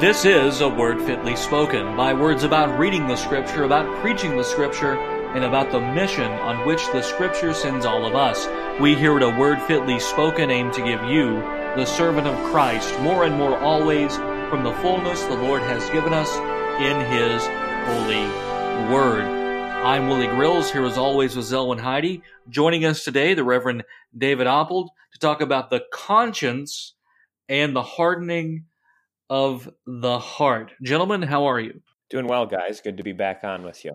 This is a word fitly spoken by words about reading the scripture, about preaching the scripture, and about the mission on which the scripture sends all of us. We here at a word fitly spoken aim to give you, the servant of Christ, more and more always from the fullness the Lord has given us in his holy word. I'm Willie Grills, here as always with Zelwyn Heide. Joining us today, the Reverend David Appold, to talk about the conscience and the hardening of the heart. Gentlemen, how are you? Doing well, guys. Good to be back on with you.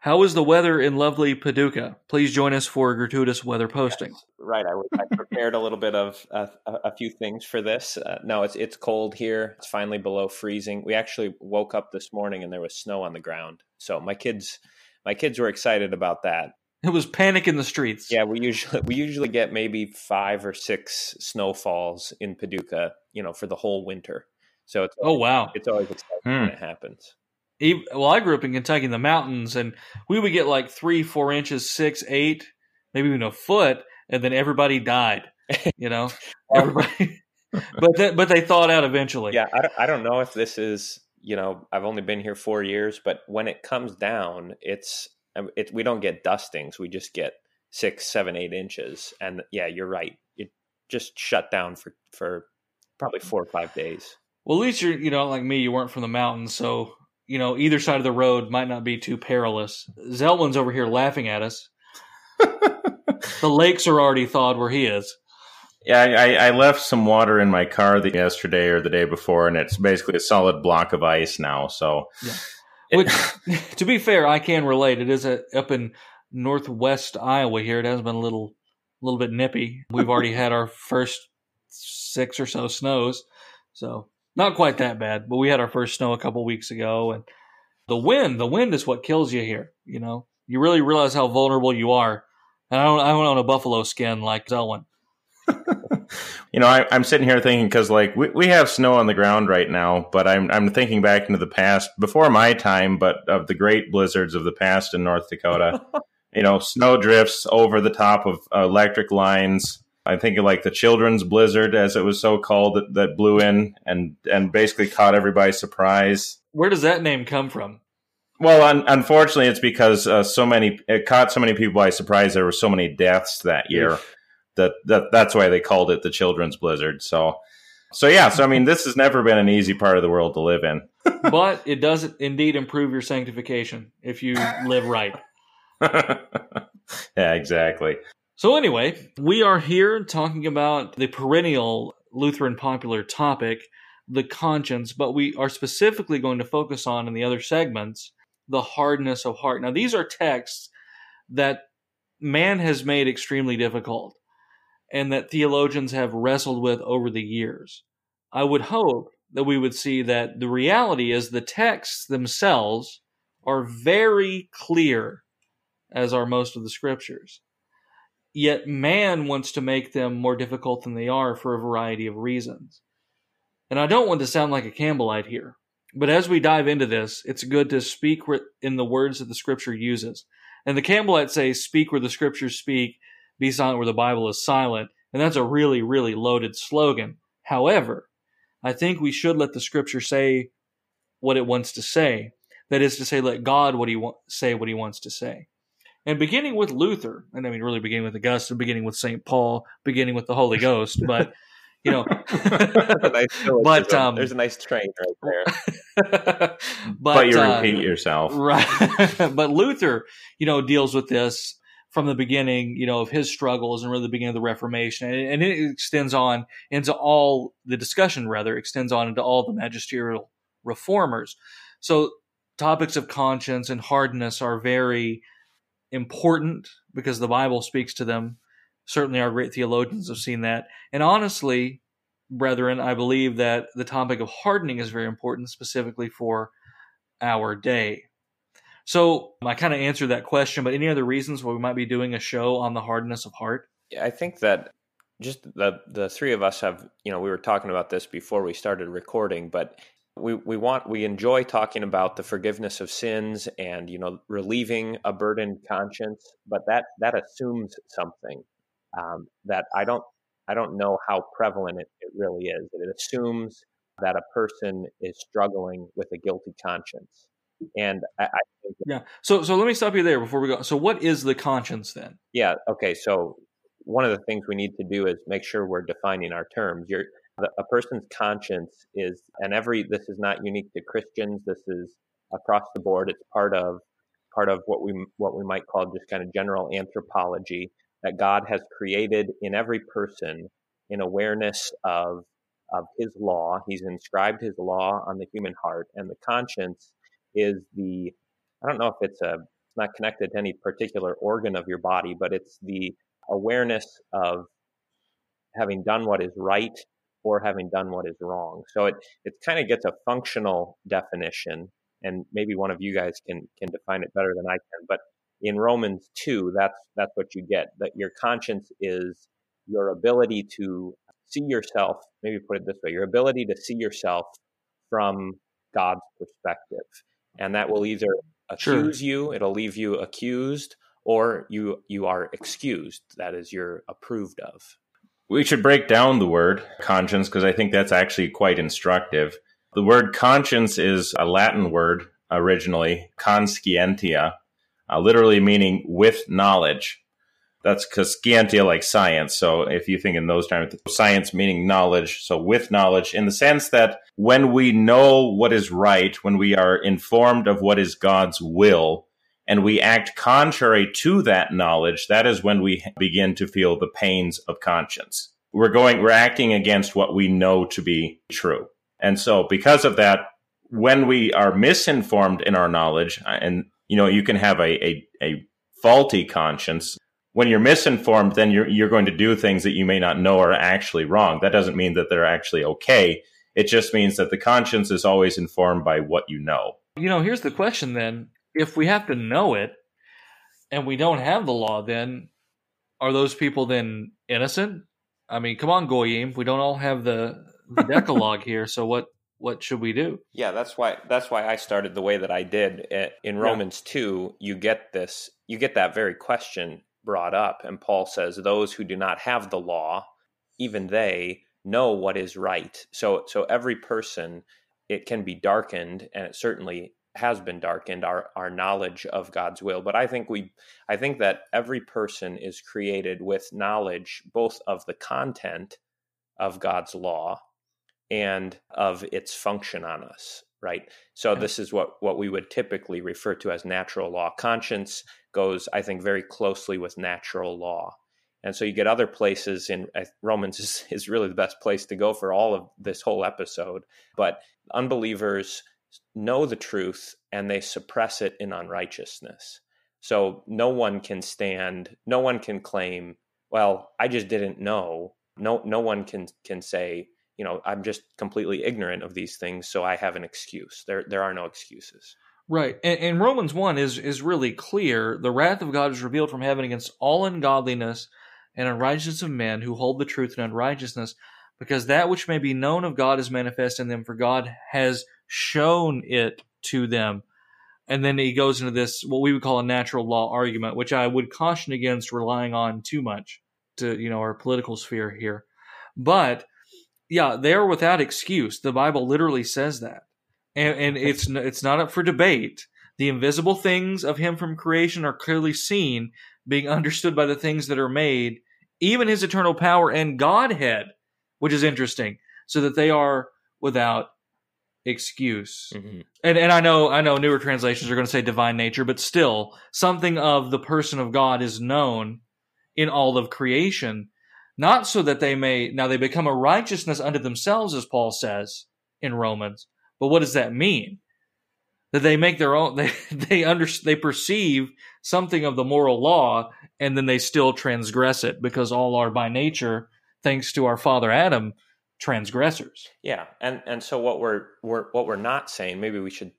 How is the weather in lovely Paducah? Please join us for a gratuitous weather posting. Yes, right, I, I, prepared a little bit of uh, a few things for this. Uh, no, it's it's cold here. It's finally below freezing. We actually woke up this morning and there was snow on the ground. So my kids, my kids were excited about that. It was panic in the streets. Yeah, we usually we usually get maybe five or six snowfalls in Paducah, you know, for the whole winter. So it's oh wow, it's always exciting hmm. when it happens. Even, well, I grew up in Kentucky in the mountains, and we would get like three, four inches, six, eight, maybe even a foot, and then everybody died. You know, everybody. but th- but they thawed out eventually. Yeah, I don't, I don't know if this is you know I've only been here four years, but when it comes down, it's um, it, we don't get dustings. We just get six, seven, eight inches, and yeah, you're right. It just shut down for for probably four or five days. Well, at least you're, you know, like me, you weren't from the mountains, so you know either side of the road might not be too perilous. Zelwyn's over here laughing at us. the lakes are already thawed where he is. Yeah, I, I, left some water in my car the, yesterday or the day before, and it's basically a solid block of ice now. So, yeah. Which, to be fair, I can relate. It is a, up in northwest Iowa here. It has been a little, a little bit nippy. We've already had our first six or so snows, so not quite that bad, but we had our first snow a couple weeks ago, and the wind, the wind is what kills you here. You know, you really realize how vulnerable you are. And I don't, I don't own a buffalo skin like Zelwyn. you know, I, am sitting here thinking because like we, we have snow on the ground right now, but I'm I'm thinking back into the past before my time, but of the great blizzards of the past in North Dakota. you know, snow drifts over the top of electric lines. I think of like the children's blizzard, as it was so called, that, that blew in and and basically caught everybody surprise. Where does that name come from? Well, un- unfortunately, it's because uh, so many it caught so many people by surprise. There were so many deaths that year that that that's why they called it the children's blizzard. So, so yeah. So I mean, this has never been an easy part of the world to live in. but it does indeed improve your sanctification if you live right. yeah, exactly. So, anyway, we are here talking about the perennial Lutheran popular topic, the conscience, but we are specifically going to focus on in the other segments the hardness of heart. Now, these are texts that man has made extremely difficult and that theologians have wrestled with over the years. I would hope that we would see that the reality is the texts themselves are very clear, as are most of the scriptures. Yet man wants to make them more difficult than they are for a variety of reasons. And I don't want to sound like a Campbellite here, but as we dive into this, it's good to speak in the words that the scripture uses. And the Campbellites say, speak where the scriptures speak, be silent where the Bible is silent. And that's a really, really loaded slogan. However, I think we should let the scripture say what it wants to say. That is to say, let God what he wa- say what he wants to say. And beginning with Luther, and I mean really beginning with Augustine, beginning with St. Paul, beginning with the Holy Ghost, but you know. Nice but um, there's a nice train right there. But, but, you uh, repeat yourself. right. But luther you know deals with this from the beginning you know of his struggles and really the beginning of the reformation. And, and it extends on into all the discussion rather extends on into all the magisterial reformers. So topics of conscience and hardness are very important because the Bible speaks to them. Certainly, our great theologians have seen that. And honestly, brethren, I believe that the topic of hardening is very important, specifically for our day. So I kind of answered that question, but any other reasons why we might be doing a show on the hardness of heart? I think that just the the three of us have, you know, we were talking about this before we started recording, but we, we want we enjoy talking about the forgiveness of sins and you know relieving a burdened conscience but that that assumes something um, that i don't i don't know how prevalent it, it really is it assumes that a person is struggling with a guilty conscience. And I, I think Yeah. So so let me stop you there before we go. So what is the conscience then? Yeah. Okay. So one of the things we need to do is make sure we're defining our terms. You're, a person's conscience is, and every this is not unique to Christians. This is across the board. It's part of part of what we what we might call just kind of general anthropology that God has created in every person in awareness of of His law. He's inscribed His law on the human heart, and the conscience is the I don't know if it's a it's not connected to any particular organ of your body, but it's the awareness of having done what is right or having done what is wrong. So it it kind of gets a functional definition, and maybe one of you guys can can define it better than I can. But in Romans two, that's that's what you get. That your conscience is your ability to see yourself. Maybe put it this way: your ability to see yourself from God's perspective, and that will either accuse sure. you, it'll leave you accused, or you you are excused. That is, you're approved of. We should break down the word conscience because I think that's actually quite instructive. The word conscience is a Latin word originally, conscientia, uh, literally meaning with knowledge. That's conscientia like science. So if you think in those terms, science meaning knowledge. So with knowledge in the sense that when we know what is right, when we are informed of what is God's will, and we act contrary to that knowledge, that is when we begin to feel the pains of conscience. We're going, we're acting against what we know to be true. And so because of that, when we are misinformed in our knowledge, uh, and you know, you can have a, a, a faulty conscience. When you're misinformed, then you're, you're going to do things that you may not know are actually wrong. That doesn't mean that they're actually okay. It just means that the conscience is always informed by what you know. You know, here's the question then if we have to know it and we don't have the law, then are those people then innocent? I mean, come on, Goyim. We don't all have the, the Decalogue here, so what what should we do? Yeah, that's why that's why I started the way that I did. In Romans yeah. two, you get this, you get that very question brought up, and Paul says, "Those who do not have the law, even they know what is right." So, so every person, it can be darkened, and it certainly has been darkened our our knowledge of God's will. But I think we I think that every person is created with knowledge both of the content of God's law and of its function on us right? So this is what what we would typically refer to as natural law. Conscience goes I think very closely with natural law. And so you get other places in Romans is, is really the best place to go for all of this whole episode. But unbelievers know the truth and they suppress it in unrighteousness. So no one can stand, no one can claim, well, I just didn't know. No no one can can say, you know, I'm just completely ignorant of these things, so I have an excuse. There there are no excuses. Right. And, and Romans 1 is is really clear. The wrath of God is revealed from heaven against all ungodliness and unrighteousness of men who hold the truth in unrighteousness, because that which may be known of God is manifest in them, for God has shown it to them. And then he goes into this, what we would call a natural law argument, which I would caution against relying on too much to, you know, our political sphere here. But yeah, they're without excuse. The Bible literally says that. And, and it's, it's not up for debate. The invisible things of him from creation are clearly seen, being understood by the things that are made, even his eternal power and Godhead, which is interesting, so that they are without excuse. Mm-hmm. And and I know I know newer translations are going to say divine nature, but still something of the person of God is known in all of creation, not so that they may now they become a righteousness unto themselves as Paul says in Romans. But what does that mean? That they make their own they they under they perceive something of the moral law and then they still transgress it because all are by nature thanks to our father Adam transgressors. Yeah, and and so what we're we're what we're not saying, maybe we should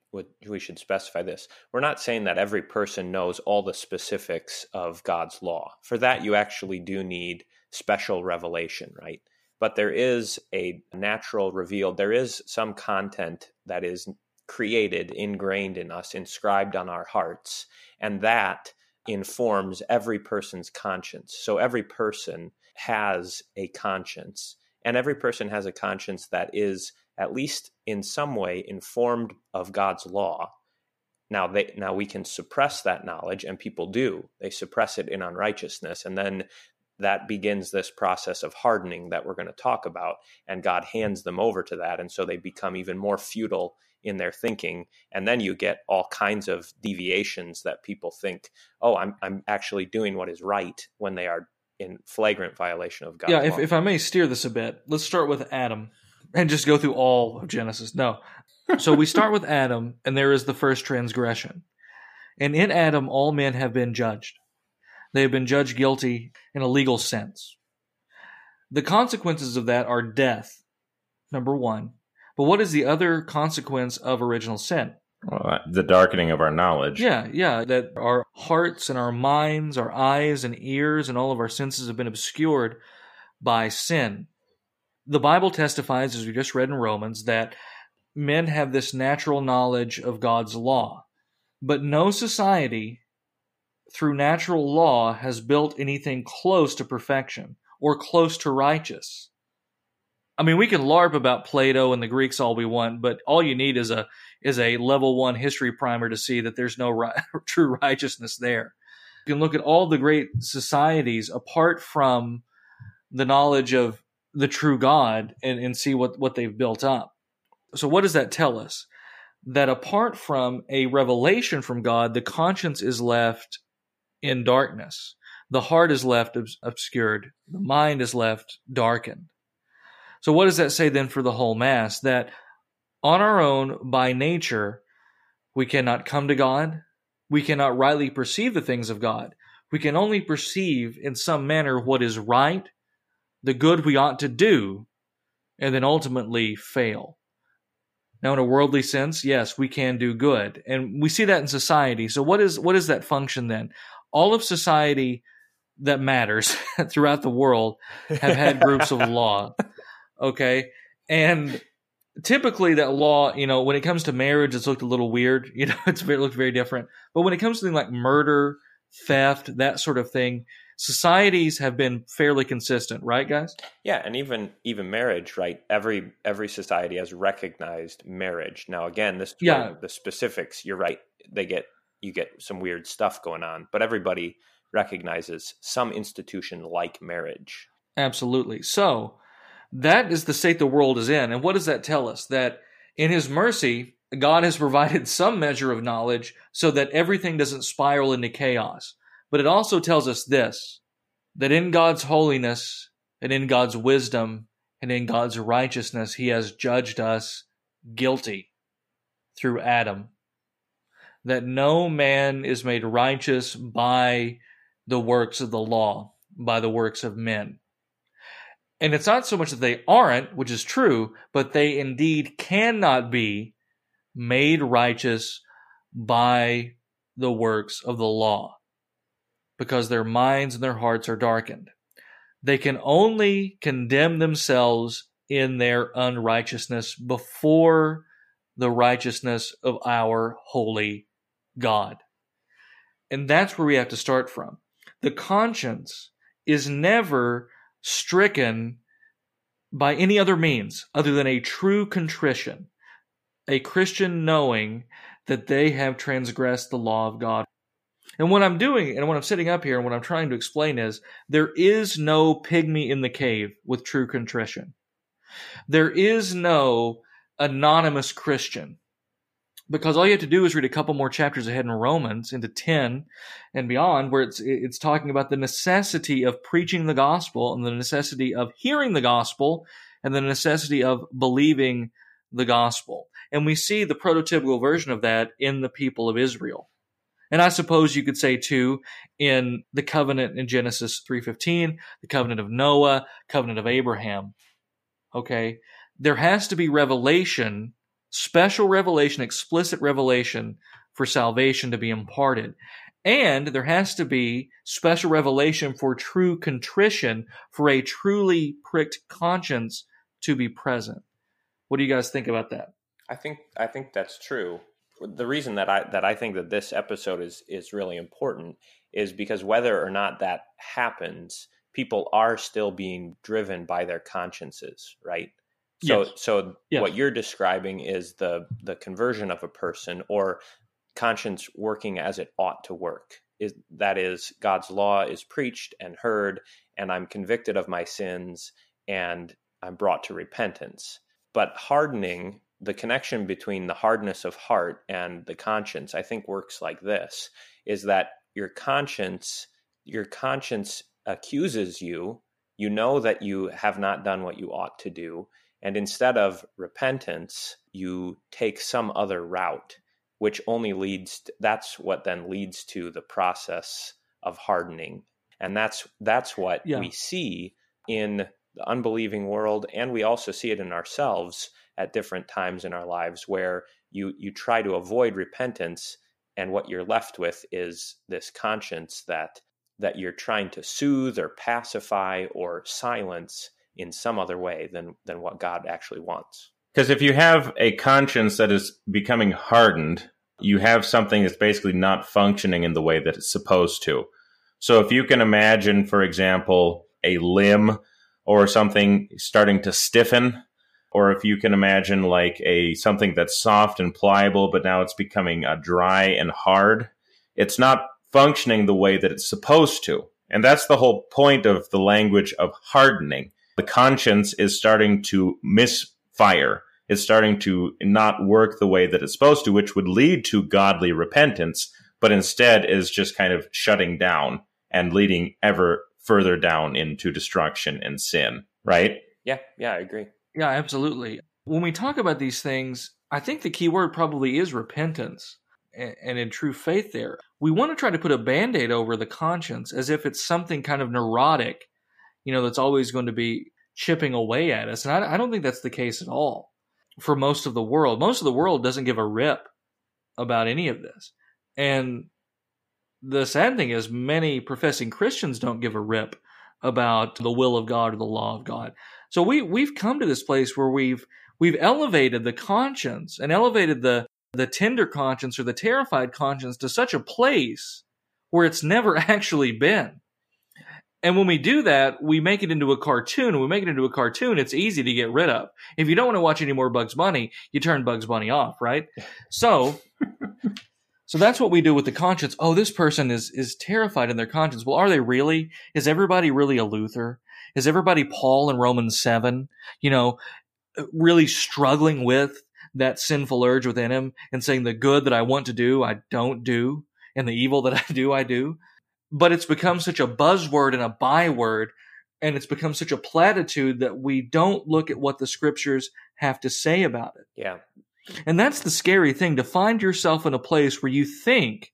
we should specify this. We're not saying that every person knows all the specifics of God's law. For that you actually do need special revelation, right? But there is a natural revealed, there is some content that is created, ingrained in us, inscribed on our hearts, and that informs every person's conscience. So every person has a conscience and every person has a conscience that is at least in some way informed of God's law. Now they now we can suppress that knowledge and people do. They suppress it in unrighteousness and then that begins this process of hardening that we're going to talk about and God hands them over to that and so they become even more futile in their thinking and then you get all kinds of deviations that people think oh i'm i'm actually doing what is right when they are in flagrant violation of God. Yeah, if, if I may steer this a bit, let's start with Adam and just go through all of Genesis. No. So we start with Adam, and there is the first transgression. And in Adam, all men have been judged. They have been judged guilty in a legal sense. The consequences of that are death, number one. But what is the other consequence of original sin? The darkening of our knowledge. Yeah, yeah. That our hearts and our minds, our eyes and ears, and all of our senses have been obscured by sin. The Bible testifies, as we just read in Romans, that men have this natural knowledge of God's law. But no society, through natural law, has built anything close to perfection or close to righteous. I mean, we can LARP about Plato and the Greeks all we want, but all you need is a is a level one history primer to see that there's no true righteousness there. You can look at all the great societies apart from the knowledge of the true God and, and see what, what they've built up. So, what does that tell us? That apart from a revelation from God, the conscience is left in darkness. The heart is left obscured. The mind is left darkened. So, what does that say then for the whole Mass? That on our own, by nature, we cannot come to God. We cannot rightly perceive the things of God. We can only perceive in some manner what is right, the good we ought to do, and then ultimately fail. Now, in a worldly sense, yes, we can do good, and we see that in society. So, what is what is that function then? All of society that matters throughout the world have had groups of law. Okay. And typically that law, you know, when it comes to marriage, it's looked a little weird. You know, it's very, looked very different. But when it comes to things like murder, theft, that sort of thing, societies have been fairly consistent, right, guys? Yeah, and even even marriage, right? Every every society has recognized marriage. Now, again, this yeah. the specifics. You're right. They get you get some weird stuff going on, but everybody recognizes some institution like marriage. Absolutely. So that is the state the world is in. And what does that tell us? That in His mercy, God has provided some measure of knowledge so that everything doesn't spiral into chaos. But it also tells us this that in God's holiness and in God's wisdom and in God's righteousness, He has judged us guilty through Adam. That no man is made righteous by the works of the law, by the works of men. And it's not so much that they aren't, which is true, but they indeed cannot be made righteous by the works of the law because their minds and their hearts are darkened. They can only condemn themselves in their unrighteousness before the righteousness of our holy God. And that's where we have to start from. The conscience is never stricken by any other means other than a true contrition, a Christian knowing that they have transgressed the law of God. And what I'm doing and what I'm sitting up here and what I'm trying to explain is there is no pygmy in the cave with true contrition. There is no anonymous Christian because all you have to do is read a couple more chapters ahead in Romans into 10 and beyond where it's it's talking about the necessity of preaching the gospel and the necessity of hearing the gospel and the necessity of believing the gospel. And we see the prototypical version of that in the people of Israel. And I suppose you could say too in the covenant in Genesis 3:15, the covenant of Noah, covenant of Abraham. Okay? There has to be revelation special revelation, explicit revelation for salvation to be imparted. And there has to be special revelation for true contrition, for a truly pricked conscience to be present. What do you guys think about that? I think I think that's true. The reason that I that I think that this episode is is really important is because whether or not that happens, people are still being driven by their consciences, right? So Yes. so Yes. what you're describing is the the conversion of a person or conscience working as it ought to work. Is that is God's law is preached and heard and I'm convicted of my sins and I'm brought to repentance. But hardening the connection between the hardness of heart and the conscience I think works like this is that your conscience your conscience accuses you you know that you have not done what you ought to do and instead of repentance you take some other route which only leads to, that's what then leads to the process of hardening and that's that's what Yeah. we see in the unbelieving world and we also see it in ourselves at different times in our lives where you you try to avoid repentance and what you're left with is this conscience that that you're trying to soothe or pacify or silence in some other way than than what God actually wants. Because if you have a conscience that is becoming hardened, you have something that's basically not functioning in the way that it's supposed to. So if you can imagine, for example, a limb or something starting to stiffen, or if you can imagine like a something that's soft and pliable, but now it's becoming uh, dry and hard, it's not functioning the way that it's supposed to. And that's the whole point of the language of hardening. The conscience is starting to misfire. It's starting to not work the way that it's supposed to, which would lead to godly repentance, but instead is just kind of shutting down and leading ever further down into destruction and sin, right? Yeah, yeah, I agree. Yeah, absolutely. When we talk about these things, I think the key word probably is repentance and, and in true faith there. We want to try to put a band aid over the conscience as if it's something kind of neurotic, you know, that's always going to be chipping away at us. And I, I don't think that's the case at all for most of the world. Most of the world doesn't give a rip about any of this. And the sad thing is, many professing Christians don't give a rip about the will of God or the law of God. So we we've come to this place where we've we've elevated the conscience and elevated the the tender conscience or the terrified conscience to such a place where it's never actually been. And when we do that, we make it into a cartoon. When we make it into a cartoon, it's easy to get rid of. If you don't want to watch any more Bugs Bunny, you turn Bugs Bunny off, right? So so that's what we do with the conscience. Oh, this person is is terrified in their conscience. Well, are they really? Is everybody really a Luther? Is everybody Paul in Romans 7? You know, really struggling with that sinful urge within him and saying the good that I want to do, I don't do, and the evil that I do, I do. But it's become such a buzzword and a byword, and it's become such a platitude that we don't look at what the scriptures have to say about it. Yeah. And that's the scary thing to find yourself in a place where you think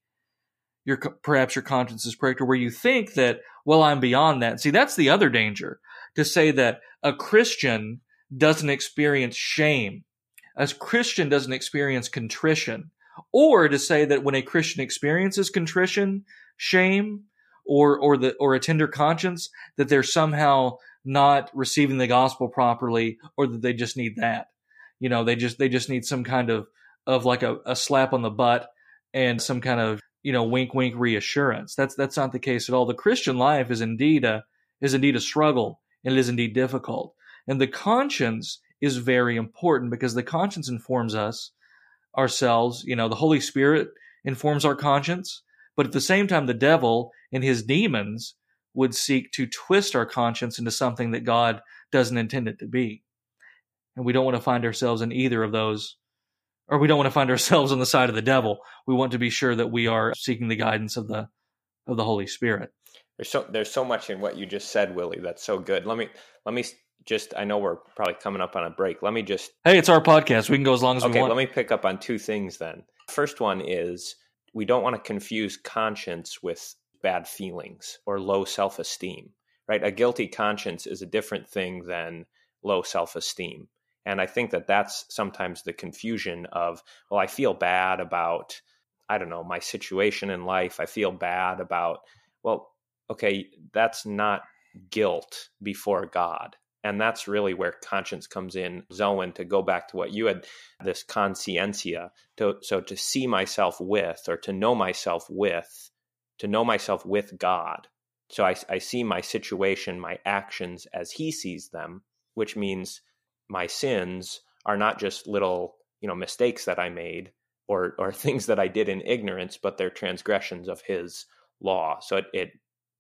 your perhaps your conscience is pricked or where you think that well I'm beyond that. See, that's the other danger to say that a Christian doesn't experience shame. A Christian doesn't experience contrition. Or to say that when a Christian experiences contrition, shame, or or the or a tender conscience, that they're somehow not receiving the gospel properly, or that they just need that. You know, they just they just need some kind of of like a, a slap on the butt and some kind of you know wink wink reassurance. That's that's not the case at all. The Christian life is indeed a is indeed a struggle and it is indeed difficult. And the conscience is very important because the conscience informs us ourselves. You know, the Holy Spirit informs our conscience, but at the same time, the devil and his demons would seek to twist our conscience into something that God doesn't intend it to be. And we don't want to find ourselves in either of those, or we don't want to find ourselves on the side of the devil. We want to be sure that we are seeking the guidance of the of the Holy Spirit. There's so there's so much in what you just said, Willie. That's so good. Let me let me just. I know we're probably coming up on a break. Let me just. Hey, it's our podcast. We can go as long as we Okay, want. let me pick up on two things then. First one is we don't want to confuse conscience with bad feelings or low self esteem. Right? A guilty conscience is a different thing than low self esteem. And I think that that's sometimes the confusion of, well, I feel bad about, I don't know, my situation in life. I feel bad about, well, okay, that's not guilt before God. And that's really where conscience comes in, Zoan, to go back to what you had, this conscientia. To, so to see myself with, or to know myself with, to know myself with God. So I, I see my situation, my actions as he sees them, which means my sins are not just little, you know, mistakes that I made or or things that I did in ignorance, but they're transgressions of his law. So it, it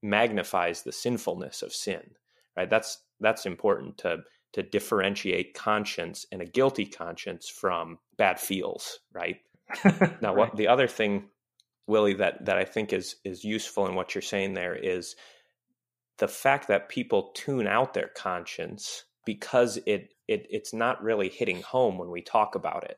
magnifies the sinfulness of sin. Right? That's that's important to to differentiate conscience and a guilty conscience from bad feels, right? now right. what the other thing Willie that that I think is is useful in what you're saying there is the fact that people tune out their conscience because it, it it's not really hitting home when we talk about it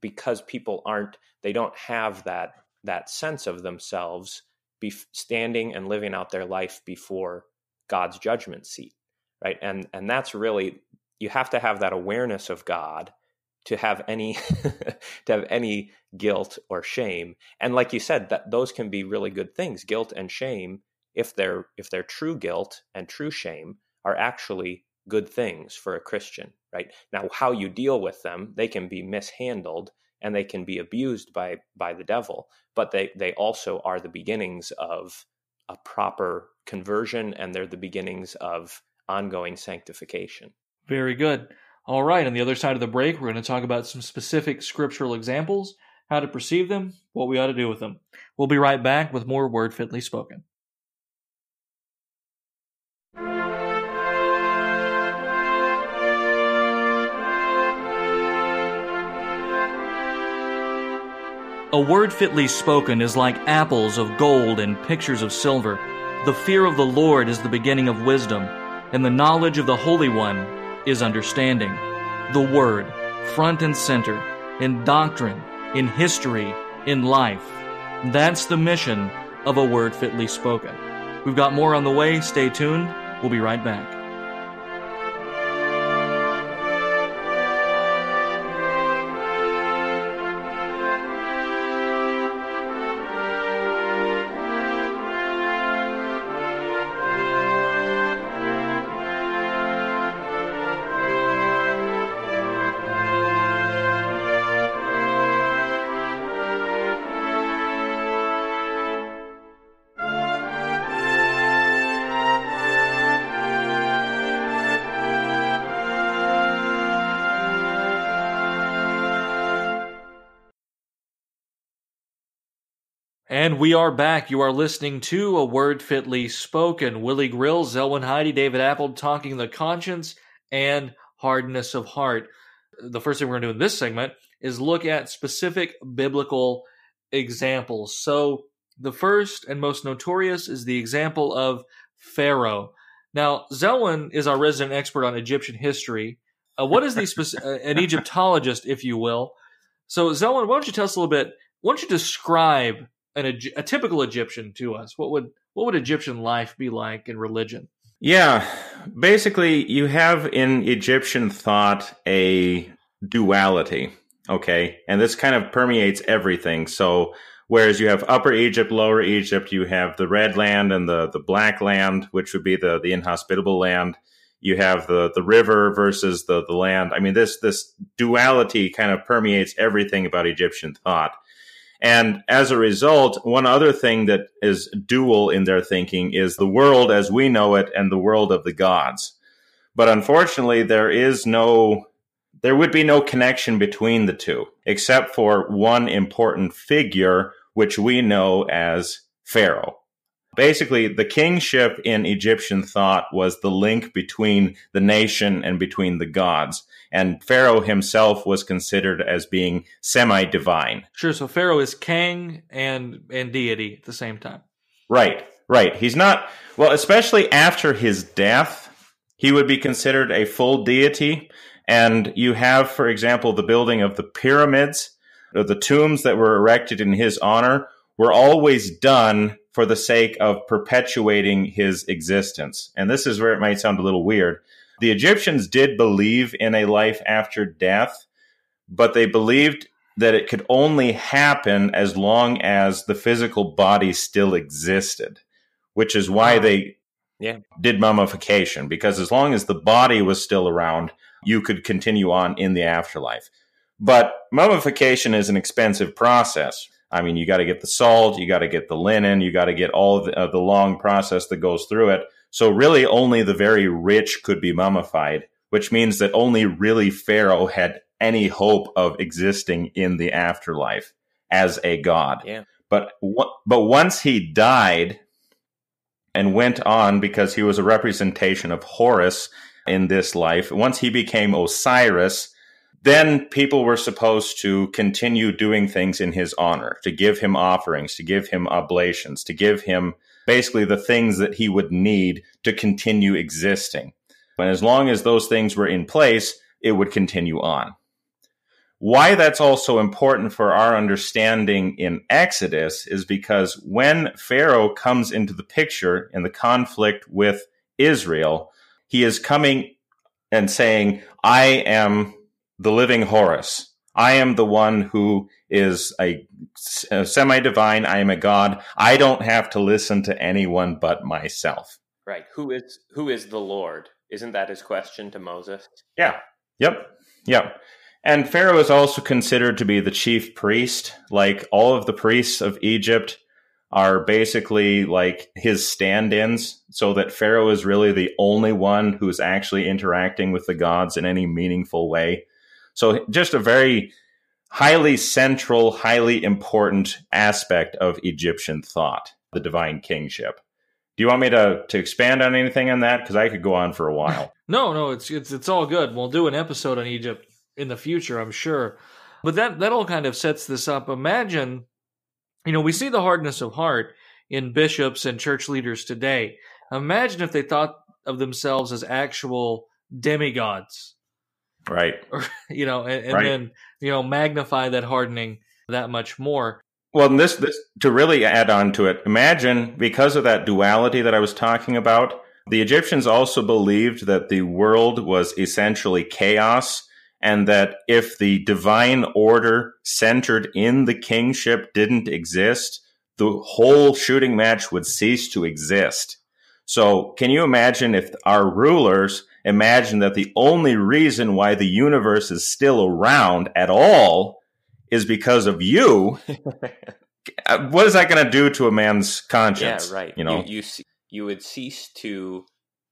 because people aren't they don't have that that sense of themselves be standing and living out their life before God's judgment seat right and and that's really you have to have that awareness of God to have any to have any guilt or shame and like you said that those can be really good things guilt and shame if they're if they're true guilt and true shame are actually good things for a Christian, right? Now, how you deal with them, they can be mishandled and they can be abused by by the devil, but they they also are the beginnings of a proper conversion and they're the beginnings of ongoing sanctification. Very good. All right, on the other side of the break, we're going to talk about some specific scriptural examples, how to perceive them, what we ought to do with them. We'll be right back with more Word Fitly Spoken. A word fitly spoken is like apples of gold and pictures of silver. The fear of the Lord is the beginning of wisdom, and the knowledge of the Holy One is understanding. The Word, front and center, in doctrine, in history, in life. That's the mission of a word fitly spoken. We've got more on the way. Stay tuned. We'll be right back. We are back. You are listening to A Word Fitly Spoken. Willie Grill, Zelwyn Heide, David Appold talking the conscience and hardness of heart. The first thing we're going to do in this segment is look at specific biblical examples. So, the first and most notorious is the example of Pharaoh. Now, Zelwyn is our resident expert on Egyptian history. Uh, what is the speci- uh, an Egyptologist, if you will? So, Zelwyn, why don't you tell us a little bit? Why don't you describe an a typical Egyptian to us? What would what would Egyptian life be like in religion? Yeah, basically, you have in Egyptian thought a duality. Okay, and this kind of permeates everything. So, whereas you have Upper Egypt, Lower Egypt, you have the red land and the the black land, which would be the the inhospitable land. You have the the river versus the the land. I mean, this this duality kind of permeates everything about Egyptian thought. And as a result, one other thing that is dual in their thinking is the world as we know it and the world of the gods. But unfortunately, there is no, there would be no connection between the two, except for one important figure, which we know as Pharaoh. Basically, the kingship in Egyptian thought was the link between the nation and between the gods and Pharaoh himself was considered as being semi divine. Sure, so Pharaoh is king and and deity at the same time. Right, right. He's not well, especially after his death, he would be considered a full deity. And you have, for example, the building of the pyramids, or the tombs that were erected in his honor, were always done for the sake of perpetuating his existence. And this is where it might sound a little weird the Egyptians did believe in a life after death, but they believed that it could only happen as long as the physical body still existed, which is why ah. they yeah. did mummification, because as long as the body was still around, you could continue on in the afterlife. But mummification is an expensive process. I mean, you got to get the salt, you got to get the linen, you got to get all the, uh, the long process that goes through it. So really only the very rich could be mummified, which means that only really Pharaoh had any hope of existing in the afterlife as a god. Yeah. But but once he died and went on because he was a representation of Horus in this life, once he became Osiris, then people were supposed to continue doing things in his honor, to give him offerings, to give him oblations, to give him basically the things that he would need to continue existing. And as long as those things were in place, it would continue on. Why that's also important for our understanding in Exodus is because when Pharaoh comes into the picture in the conflict with Israel, he is coming and saying, I am the living Horus. I am the one who is a, a semi divine. I am a god. I don't have to listen to anyone but myself. Right. Who is who is the Lord? Isn't that his question to Moses? Yeah. Yep. Yep. And Pharaoh is also considered to be the chief priest. Like all of the priests of Egypt are basically like his stand ins, so that Pharaoh is really the only one who's actually interacting with the gods in any meaningful way. So, just a very highly central, highly important aspect of Egyptian thought, the divine kingship. Do you want me to, to expand on anything on that? Because I could go on for a while. no, no, it's it's it's all good. We'll do an episode on Egypt in the future, I'm sure. But that that all kind of sets this up. Imagine, you know, we see the hardness of heart in bishops and church leaders today. Imagine if they thought of themselves as actual demigods. Right. Or, you know, and, and Right. then, you know, magnify that hardening that much more. Well, and this this to really add on to it, imagine because of that duality that I was talking about, the Egyptians also believed that the world was essentially chaos and that if the divine order centered in the kingship didn't exist, the whole shooting match would cease to exist. So, can you imagine if our rulers imagine that the only reason why the universe is still around at all is because of you? Uh, what is that going to do to a man's conscience? Yeah, right. You know, you you, you would cease to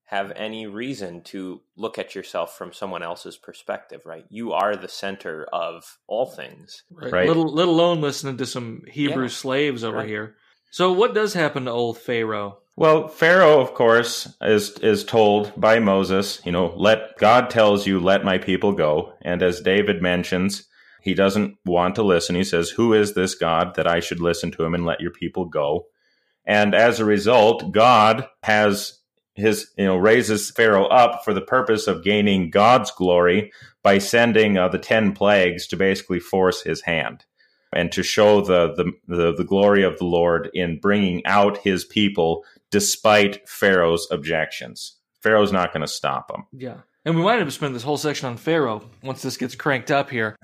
have any reason to look at yourself from someone else's perspective, right? You are the center of all things. Right. Right. Little, let alone listening to some Hebrew Yeah. slaves over Right. here. So, what does happen to old Pharaoh? Well, Pharaoh, of course, is is told by Moses, you know, let God tells you, let my people go. And as David mentions, he doesn't want to listen. He says, Who is this God that I should listen to him and let your people go? And as a result, God has his, you know, raises Pharaoh up for the purpose of gaining God's glory by sending uh, the 10 plagues to basically force his hand and to show the, the, the, the glory of the Lord in bringing out his people despite Pharaoh's objections. Pharaoh's not going to stop him. Yeah. And we might have spent this whole section on Pharaoh once this gets cranked up here.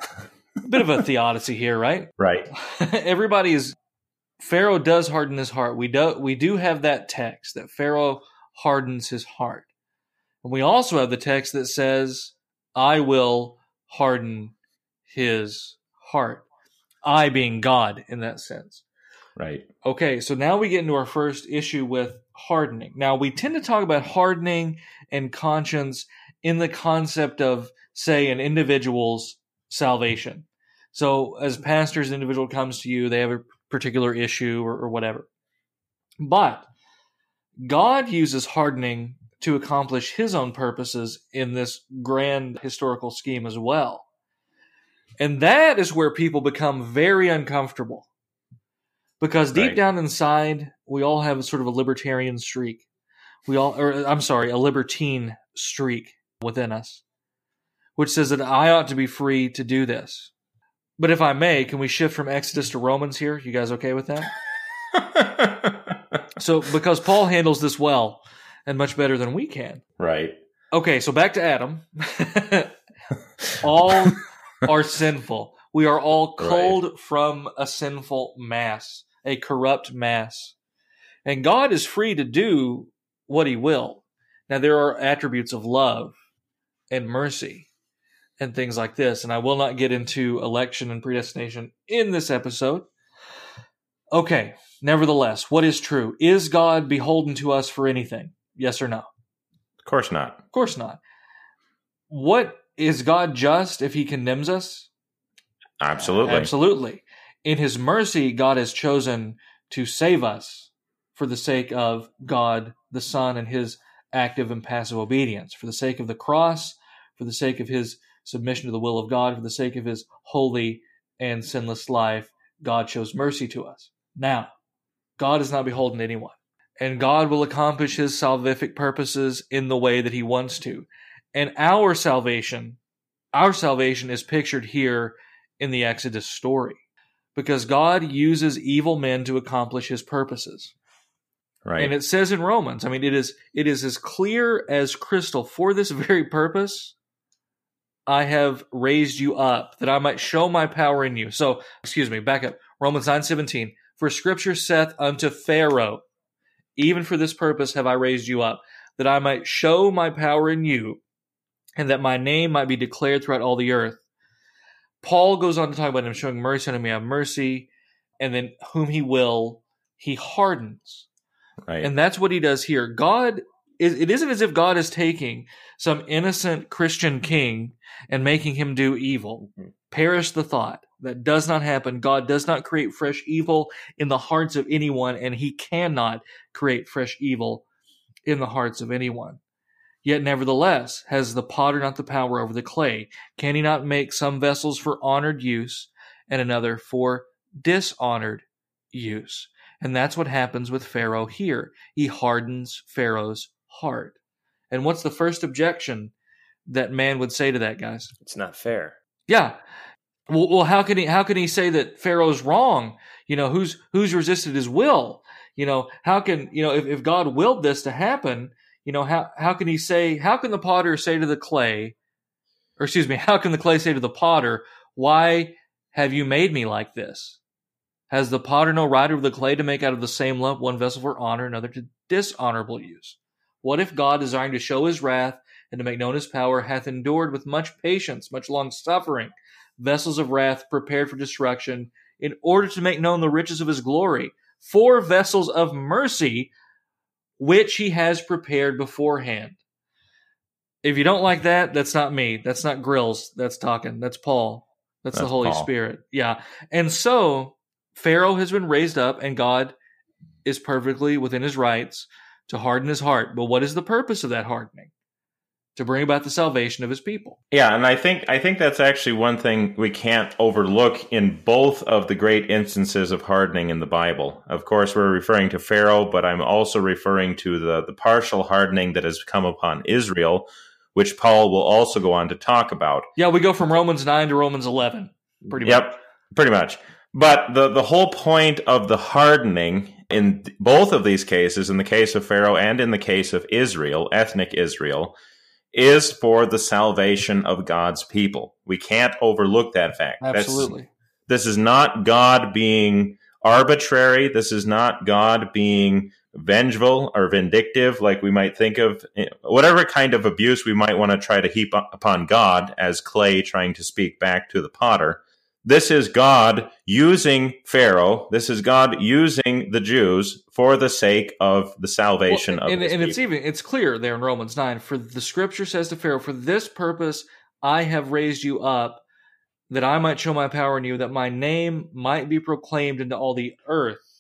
a Bit of a theodicy here, right? Right. Everybody is Pharaoh does harden his heart. We do we do have that text that Pharaoh hardens his heart. And we also have the text that says, I will harden his heart. I being God in that sense. Right. Okay, so now we get into our first issue with hardening. Now, we tend to talk about hardening and conscience in the concept of, say, an individual's salvation. So, as pastors, an individual comes to you, they have a particular issue or, or whatever. But God uses hardening to accomplish his own purposes in this grand historical scheme as well. And that is where people become very uncomfortable. Because deep Right. down inside, we all have sort of a libertarian streak. We all, or I'm sorry, a libertine streak within us, which says that I ought to be free to do this. But if I may, can we shift from Exodus to Romans here? You guys okay with that? So, because Paul handles this well and much better than we can. right. Okay, so back to Adam. all are sinful. We are all culled from a sinful mass, a corrupt mass. And God is free to do what he will. Now, there are attributes of love and mercy and things like this. And I will not get into election and predestination in this episode. Okay, nevertheless, what is true? Is God beholden to us for anything? Yes or no? Of course not. Of course not. What is God just if he condemns us? Absolutely. Absolutely. In his mercy, God has chosen to save us for the sake of God the Son and his active and passive obedience, for the sake of the cross, for the sake of his submission to the will of God, for the sake of his holy and sinless life, God shows mercy to us. Now, God is not beholden to anyone, and God will accomplish his salvific purposes in the way that he wants to. And our salvation, our salvation is pictured here in the Exodus story because God uses evil men to accomplish his purposes. Right. And it says in Romans, I mean, it is it is as clear as crystal. For this very purpose, I have raised you up, that I might show my power in you. So, excuse me, back up. Romans nine seventeen. For Scripture saith unto Pharaoh, even for this purpose have I raised you up, that I might show my power in you, and that my name might be declared throughout all the earth. Paul goes on to talk about him showing mercy on whom he have mercy, and then whom he will, he hardens. right. And that's what he does here. God is it isn't as if God is taking some innocent Christian king and making him do evil. Mhm. Perish the thought. That does not happen. God does not create fresh evil in the hearts of anyone, and he cannot create fresh evil in the hearts of anyone. Yet, nevertheless, has the potter not the power over the clay? Can he not make some vessels for honored use and another for dishonored use? And that's what happens with Pharaoh here. He hardens Pharaoh's heart. And what's the first objection that man would say to that, guys? It's not fair. Yeah. Well, well, how can he how can he say that Pharaoh's wrong? You know, who's who's resisted his will? You know, how can you know if, if God willed this to happen, you know, how how can he say how can the potter say to the clay, or excuse me, how can the clay say to the potter, Why have you made me like this? Has the potter no right over the clay to make out of the same lump one vessel for honor, another to dishonorable use? What if God, desiring to show his wrath and to make known his power, hath endured with much patience, much long suffering, vessels of wrath prepared for destruction, in order to make known the riches of his glory, for vessels of mercy, which he has prepared beforehand? If you don't like that, that's not me. That's not Grills. That's talking. That's Paul. That's, the Holy Paul. Spirit. Yeah. And so Pharaoh has been raised up, and God is perfectly within his rights to harden his heart. But what is the purpose of that hardening? To bring about the salvation of his people. Yeah, and I think I think that's actually one thing we can't overlook in both of the great instances of hardening in the Bible. Of course, we're referring to Pharaoh, but I'm also referring to the the partial hardening that has come upon Israel, which Paul will also go on to talk about. Yeah, we go from Romans 9 to Romans 11. Pretty much. Yep, pretty much. But the the whole point of the hardening in both of these cases, in the case of Pharaoh and in the case of Israel, ethnic Israel, is for the salvation of God's people. We can't overlook that fact. That's- Absolutely. this is not God being arbitrary. This is not God being vengeful or vindictive, like we might think of eh, whatever kind of abuse we might want to try to heap upon God as clay trying to speak back to the potter. This is God using Pharaoh. This is God using the Jews for the sake of the salvation Well, of and, and it's even it's clear there in Romans 9 for the scripture says to Pharaoh for this purpose I have raised you up that I might show my power in you that my name might be proclaimed into all the earth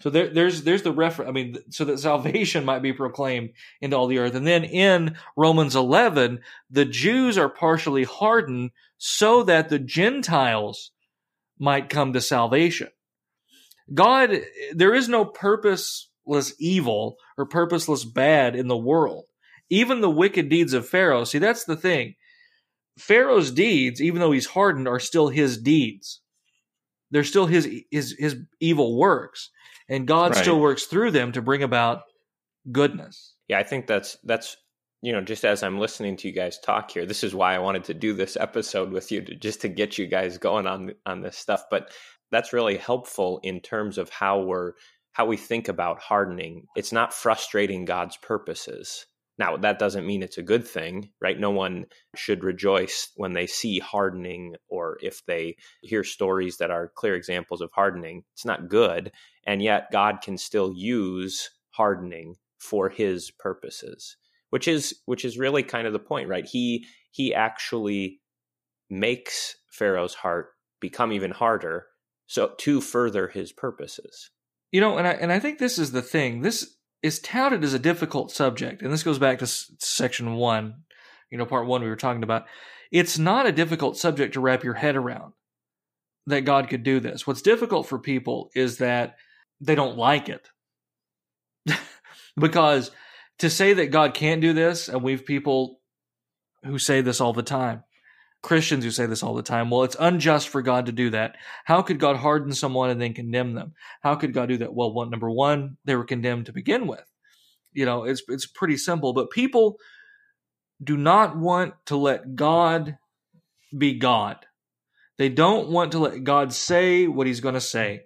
so there, there's there's the reference I mean so that salvation might be proclaimed into all the earth. And then in Romans 11 the Jews are partially hardened so that the Gentiles might come to salvation God, there is no purposeless evil or purposeless bad in the world. Even the wicked deeds of Pharaoh, see, that's the thing. Pharaoh's deeds, even though he's hardened, are still his deeds. They're still his his his evil works, and God Right. still works through them to bring about goodness. Yeah, I think that's that's you know just as I'm listening to you guys talk here, this is why I wanted to do this episode with you to just to get you guys going on on this stuff. But that's really helpful in terms of how we're how we think about hardening. It's not frustrating God's purposes Now, that doesn't mean it's a good thing, right? No one should rejoice when they see hardening or if they hear stories that are clear examples of hardening. It's not good. And yet, God can still use hardening for his purposes which is which is really kind of the point right? He he actually makes pharaoh's heart become even harder so to further his purposes. You know and i and i think this is the thing. This is touted as a difficult subject and this goes back to s- section 1 you know part 1 we were talking about. It's not a difficult subject to wrap your head around that god could do this. What's difficult for people is that they don't like it. Because to say that God can't do this, and we've people who say this all the time, Christians who say this all the time, well, it's unjust for God to do that. How could God harden someone and then condemn them? How could God do that? Well, one, number one, they were condemned to begin with. You know, it's it's pretty simple. But people do not want to let God be God. They don't want to let God say what He's going to say,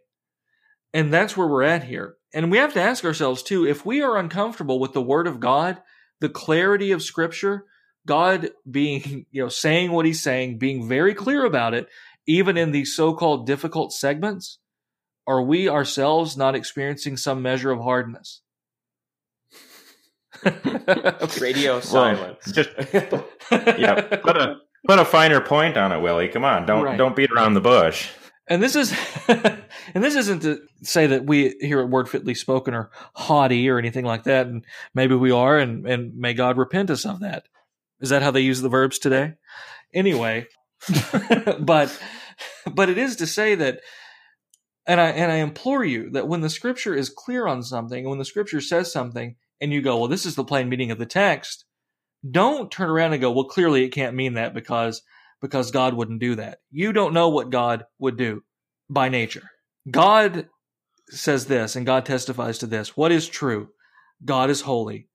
and that's where we're at here. And we have to ask ourselves too, if we are uncomfortable with the word of God, the clarity of scripture, God being, you know, saying what he's saying, being very clear about it, even in these so-called difficult segments, are we ourselves not experiencing some measure of hardness? radio silence. Well, just yeah, put a put a finer point on it, Willie. Come on, don't right. don't beat around the bush. And this is, and this isn't to say that we here at Word Fitly Spoken are haughty or anything like that. And maybe we are, and, and may God repent us of that. Is that how they use the verbs today? Anyway, but, but it is to say that, and I, and I implore you that when the scripture is clear on something, when the scripture says something, and you go, well, this is the plain meaning of the text, don't turn around and go, well, clearly it can't mean that because because God wouldn't do that. You don't know what God would do by nature. God says this, and God testifies to this. What is true? God is holy.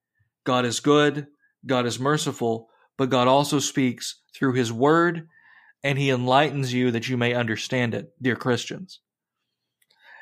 God is good. God is merciful. But God also speaks through his word, and he enlightens you that you may understand it, dear Christians.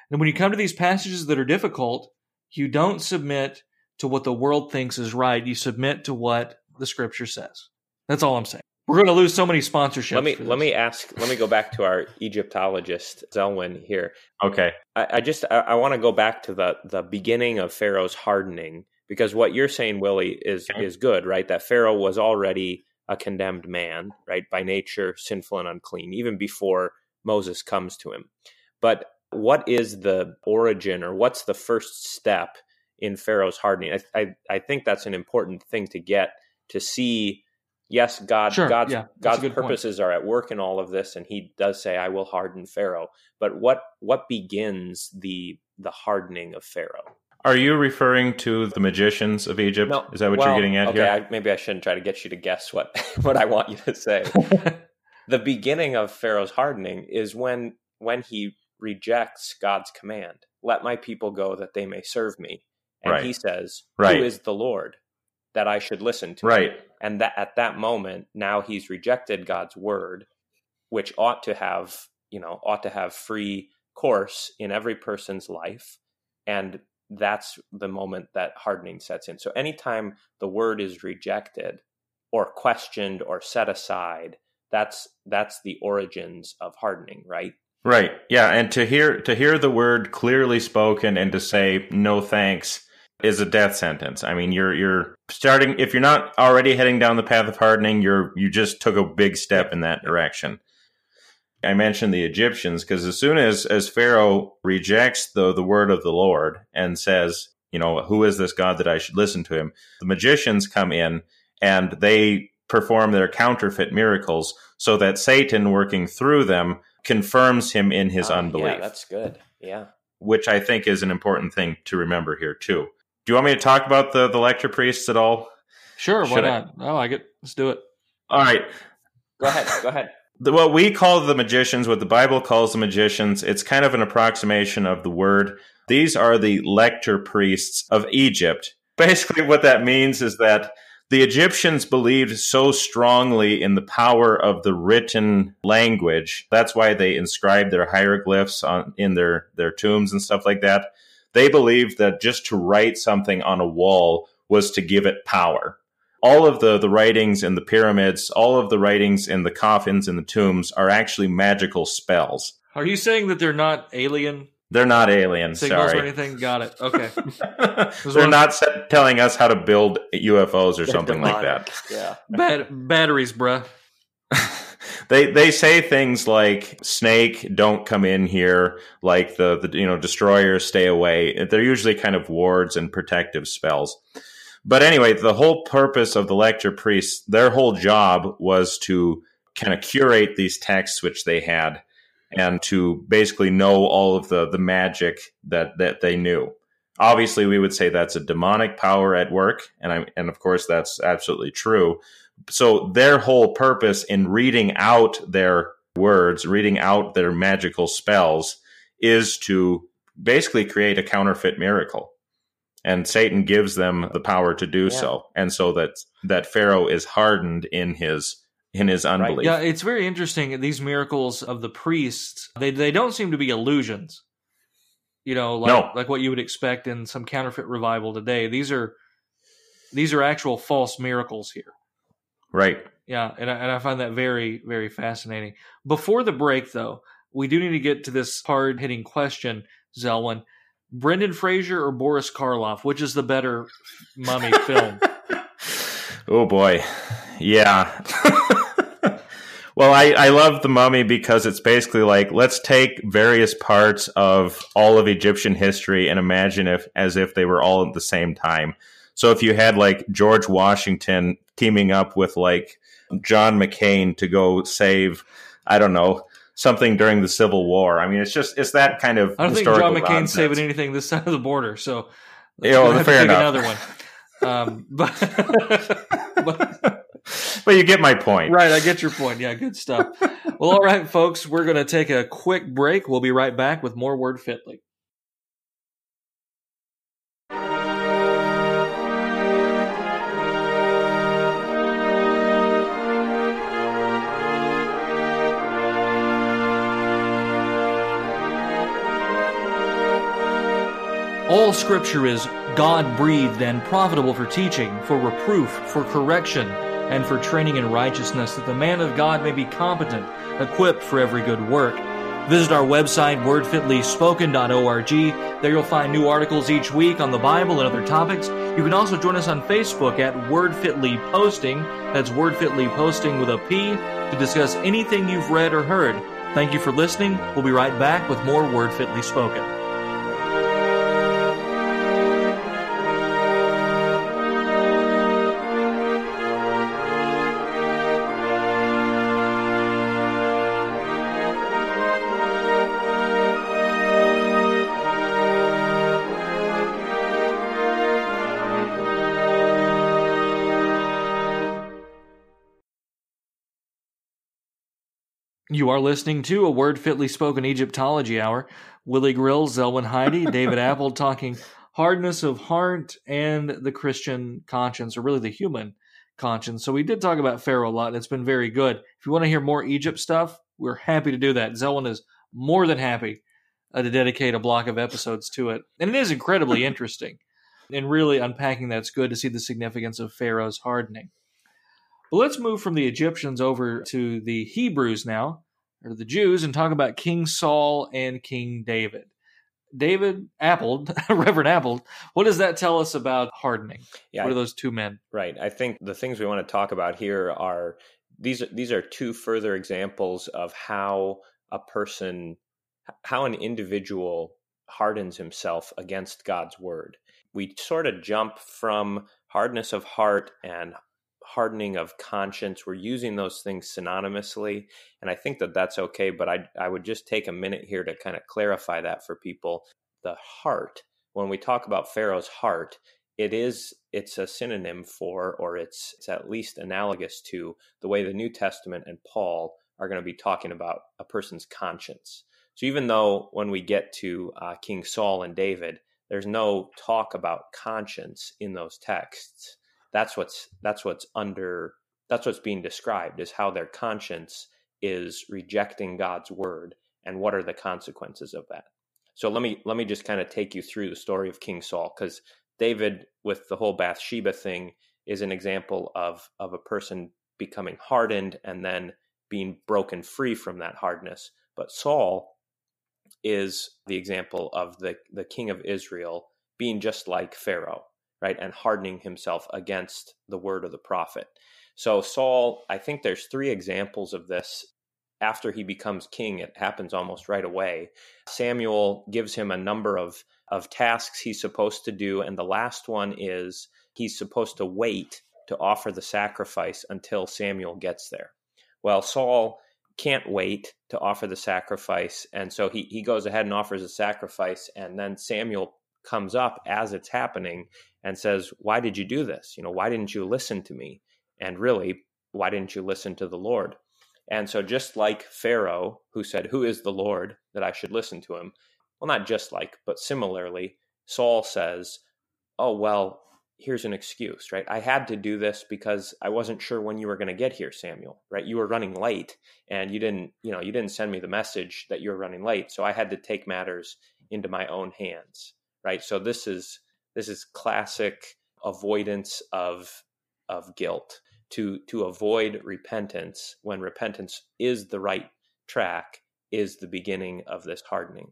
And when you come to these passages that are difficult, you don't submit to what the world thinks is right. You submit to what the scripture says. That's all I'm saying. We're going to lose so many sponsorships. Let me let me ask. Let me go back to our Egyptologist Zelwyn here. Okay. I, I just I, I want to go back to the the beginning of Pharaoh's hardening because what you're saying, Willie, is okay. is good, right? That Pharaoh was already a condemned man, right, by nature, sinful and unclean, even before Moses comes to him. But what is the origin, or what's the first step in Pharaoh's hardening? I I, I think that's an important thing to get to see yes, God, sure, God's, yeah, God's purposes point. are at work in all of this, and He does say, "I will harden Pharaoh." But what what begins the the hardening of Pharaoh? Are you referring to the magicians of Egypt? No, Is that what well, you're getting at okay, here? I, maybe I shouldn't try to get you to guess what what I want you to say. the beginning of Pharaoh's hardening is when when he rejects God's command, "Let my people go that they may serve me," and right. he says, right. "Who is the Lord?" That I should listen to. Right. And that at that moment, now he's rejected God's word, which ought to have, you know, ought to have free course in every person's life. And that's the moment that hardening sets in. So anytime the word is rejected or questioned or set aside, that's that's the origins of hardening, right? Right. Yeah, and to hear to hear the word clearly spoken and to say no thanks is a death sentence. I mean, you're you're starting if you're not already heading down the path of hardening, you're you just took a big step in that direction. I mentioned the Egyptians because as soon as as Pharaoh rejects the the word of the Lord and says, you know, who is this God that I should listen to him? The magicians come in and they perform their counterfeit miracles so that Satan working through them confirms him in his ah, unbelief. Yeah, that's good. Yeah. Which I think is an important thing to remember here too. Do you want me to talk about the the lector priests at all? Sure, why not? I? I like it. Let's do it. All right. Go ahead. Go ahead. The, what we call the magicians, what the Bible calls the magicians, it's kind of an approximation of the word. These are the lector priests of Egypt. Basically, what that means is that the Egyptians believed so strongly in the power of the written language. That's why they inscribed their hieroglyphs on in their their tombs and stuff like that they believed that just to write something on a wall was to give it power. all of the the writings in the pyramids, all of the writings in the coffins in the tombs are actually magical spells. Are you saying that they're not alien They're not alien. signals sorry. or anything? Got it. Okay. They're not set, telling us how to build UFOs or something like that. Yeah. Bat- batteries, bruh. they they say things like snake don't come in here. Like the, the you know destroyers stay away. They're usually kind of wards and protective spells. But anyway the whole purpose of the lector priests their whole job was to kind of curate these texts which they had and to basically know all of the the magic that that they knew. Obviously we would say that's a demonic power at work and I, and of course that's absolutely true so their whole purpose in reading out their words, reading out their magical spells, is to basically create a counterfeit miracle. And Satan gives them the power to do Yeah. so, and so that that Pharaoh is hardened in his in his unbelief. Yeah, it's very interesting. These miracles of the priests, they they don't seem to be illusions. You know, like No. like what you would expect in some counterfeit revival today. These are these are actual false miracles here. Right. Yeah, and I, and I find that very very fascinating. Before the break, though, we do need to get to this hard hitting question, Zelwyn. Brendan Fraser or Boris Karloff, which is the better mummy film? Oh boy. Yeah. well, I, I love the mummy because it's basically like let's take various parts of all of Egyptian history and imagine if as if they were all at the same time. So if you had like George Washington teaming up with like John McCain to go save, I don't know, something during the Civil War. I mean, it's just it's that kind of I don't think John McCain's nonsense. saving anything this side of the border, so Yeah, well, we'll have to fair enough. another one. Um, but, but But you get my point. right, I get your point. Yeah, good stuff. Well, all right, folks, we're going to take a quick break. We'll be right back with more Word Fitly. All scripture is God breathed and profitable for teaching, for reproof, for correction, and for training in righteousness, that the man of God may be competent, equipped for every good work. Visit our website, wordfitlyspoken.org. There you'll find new articles each week on the Bible and other topics. You can also join us on Facebook at Wordfitly Posting. That's Wordfitly Posting with a P to discuss anything you've read or heard. Thank you for listening. We'll be right back with more Word Fitly Spoken. You are listening to a Word Fitly Spoken Egyptology Hour. Willie Grills, Zelwyn Heide, David Appold talking hardness of heart and the Christian conscience, or really the human conscience. So we did talk about Pharaoh a lot. And it's been very good. If you want to hear more Egypt stuff, we're happy to do that. Zelwyn is more than happy uh, to dedicate a block of episodes to it. And it is incredibly interesting. And really unpacking that's good to see the significance of Pharaoh's hardening. But let's move from the Egyptians over to the Hebrews now, or the Jews, and talk about King Saul and King David. David Appold, Reverend Appold, what does that tell us about hardening? Yeah, what are those two men? Right. I think the things we want to talk about here are these. Are, these are two further examples of how a person, how an individual hardens himself against God's word. We sort of jump from hardness of heart and hardening of conscience. We're using those things synonymously, and I think that that's okay. But I I would just take a minute here to kind of clarify that for people. The heart, when we talk about Pharaoh's heart, it is it's a synonym for or it's it's at least analogous to the way the new testament and paul are going to be talking about a person's conscience so even though when we get to uh, king saul and david there's no talk about conscience in those texts that's what's that's what's under that's what's being described is how their conscience is rejecting god's word and what are the consequences of that so let me let me just kind of take you through the story of king saul because David, with the whole Bathsheba thing, is an example of of a person becoming hardened and then being broken free from that hardness. But Saul is the example of the the king of Israel being just like Pharaoh, right, and hardening himself against the word of the prophet. So Saul, I think there's three examples of this after he becomes king, it happens almost right away. Samuel gives him a number of, of tasks he's supposed to do. And the last one is he's supposed to wait to offer the sacrifice until Samuel gets there. Well, Saul can't wait to offer the sacrifice. And so he, he goes ahead and offers a sacrifice. And then Samuel comes up as it's happening and says, Why did you do this? You know, why didn't you listen to me? And really, why didn't you listen to the Lord? And so, just like Pharaoh, who said, Who is the Lord that I should listen to him? Well, not just like, but similarly, Saul says, Oh, well, here's an excuse, right? I had to do this because I wasn't sure when you were going to get here, Samuel, right? You were running late and you didn't, you know, you didn't send me the message that you were running late. So I had to take matters into my own hands, right? So this is, this is classic avoidance of, of guilt to to avoid repentance when repentance is the right track is the beginning of this hardening.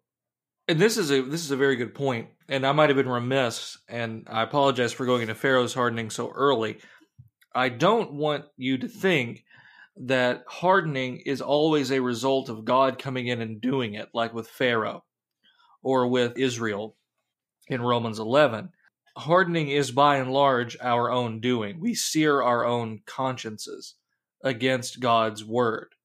And this is a this is a very good point and i might have been remiss and i apologize for going into pharaoh's hardening so early. I don't want you to think that hardening is always a result of god coming in and doing it like with pharaoh or with israel in romans 11 hardening is by and large our own doing. We sear our own consciences against God's word.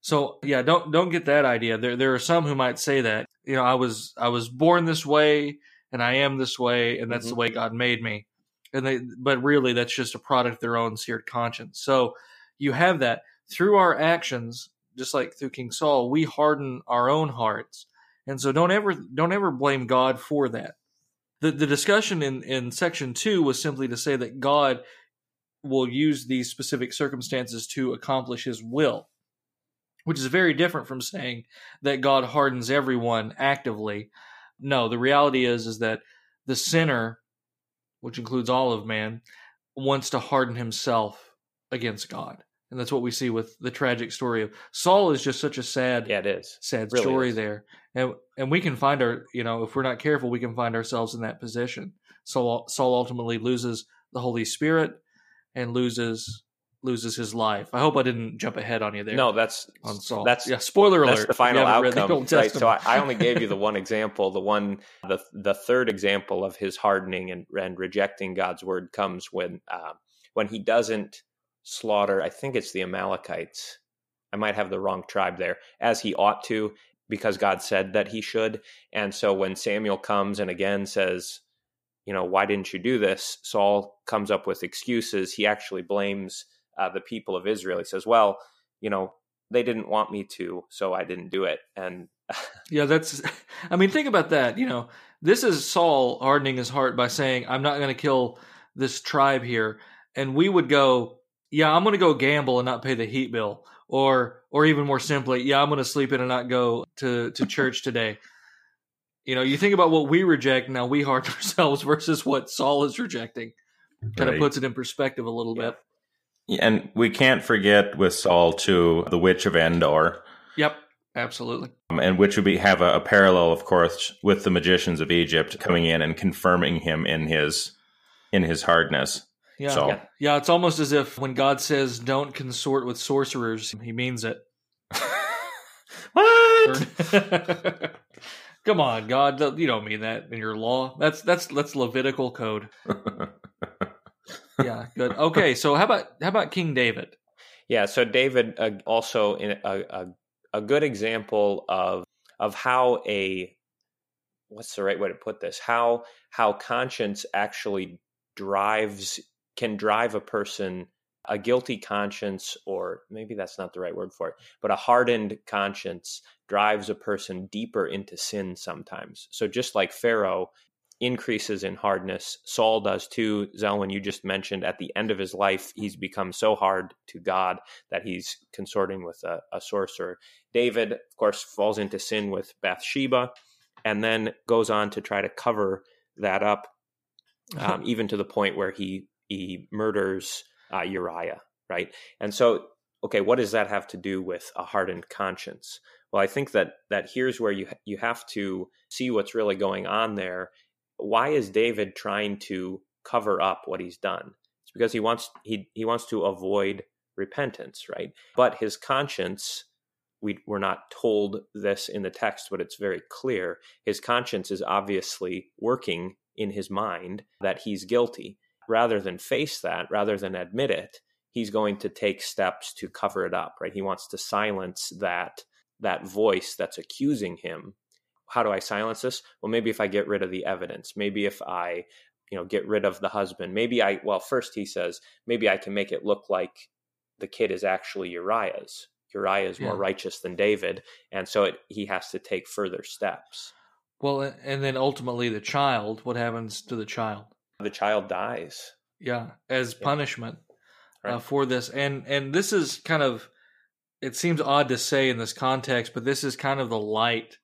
So yeah, don't don't get that idea. There there are some who might say that you know I was I was born this way and I am this way and that's mm-hmm. the way God made me. And they but really that's just a product of their own seared conscience. So you have that through our actions, just like through King Saul, we harden our own hearts. And so don't ever don't ever blame God for that the, the discussion in, in section two was simply to say that God will use these specific circumstances to accomplish his will, which is very different from saying that God hardens everyone actively. No, the reality is is that the sinner, which includes all of man, wants to harden himself against God. And that's what we see with the tragic story of Saul is just such a sad yeah, it is. sad really story is. there. And and we can find our you know if we're not careful we can find ourselves in that position. Saul saul ultimately loses the holy spirit and loses loses his life. I hope i didn't jump ahead on you there no that's on saul. that's yeah spoiler that's alert. the final outcome right? So I, I, only gave you the one example the one the the third example of his hardening and, and rejecting god's word comes when uh, when he doesn't slaughter i think it's the amalekites I might have the wrong tribe there, as he ought to because God said that he should. And so when Samuel comes and again says, you know, why didn't you do this? Saul comes up with excuses. He actually blames uh, the people of Israel. He says, well, you know, they didn't want me to, so I didn't do it. And yeah, that's, I mean, think about that. You know, this is Saul hardening his heart by saying, I'm not going to kill this tribe here. And we would go, yeah, I'm going to go gamble and not pay the heat bill or or even more simply, yeah, I'm going to sleep in and not go to to church today. You know, you think about what we reject now, we harden ourselves versus what Saul is rejecting. Kind right. of puts it in perspective a little yeah. bit. And we can't forget with Saul too, the witch of Endor. Yep, absolutely. Um, and which would be have a, a parallel, of course, with the magicians of Egypt coming in and confirming him in his in his hardness. Yeah. So. yeah. Yeah. It's almost as if when God says don't consort with sorcerers, he means it. what? Come on, God, you don't mean that in your law. That's that's that's Levitical code. yeah, good. Okay, so how about how about King David? Yeah, so David uh, also in a, a a good example of of how a what's the right way to put this? How how conscience actually drives can drive a person a guilty conscience or maybe that's not the right word for it but a hardened conscience drives a person deeper into sin sometimes. So just like pharaoh increases in hardness saul does too. Zelwyn you just mentioned at the end of his life he's become so hard to god that he's consorting with a, a sorcerer. David of course falls into sin with bathsheba and then goes on to try to cover that up um, even to the point where he he murders uh, Uriah, right? And so, okay, what does that have to do with a hardened conscience? Well, I think that that here's where you you have to see what's really going on there. Why is David trying to cover up what he's done? It's because he wants he he wants to avoid repentance, right? But his conscience we we're not told this in the text, but it's very clear. His conscience is obviously working in his mind that he's guilty. Rather than face that, rather than admit it, he's going to take steps to cover it up, right? He wants to silence that that voice that's accusing him. How do I silence this? Well, maybe if I get rid of the evidence, maybe if I, you know, get rid of the husband, maybe I well, first he says, maybe I can make it look like the kid is actually Uriah's. Uriah is more yeah. righteous than David, and so it, he has to take further steps. Well, and then ultimately the child, what happens to the child? The child dies. Yeah, as punishment uh, right. uh, for this, and and this is kind of, it seems odd to say in this context, but this is kind of the light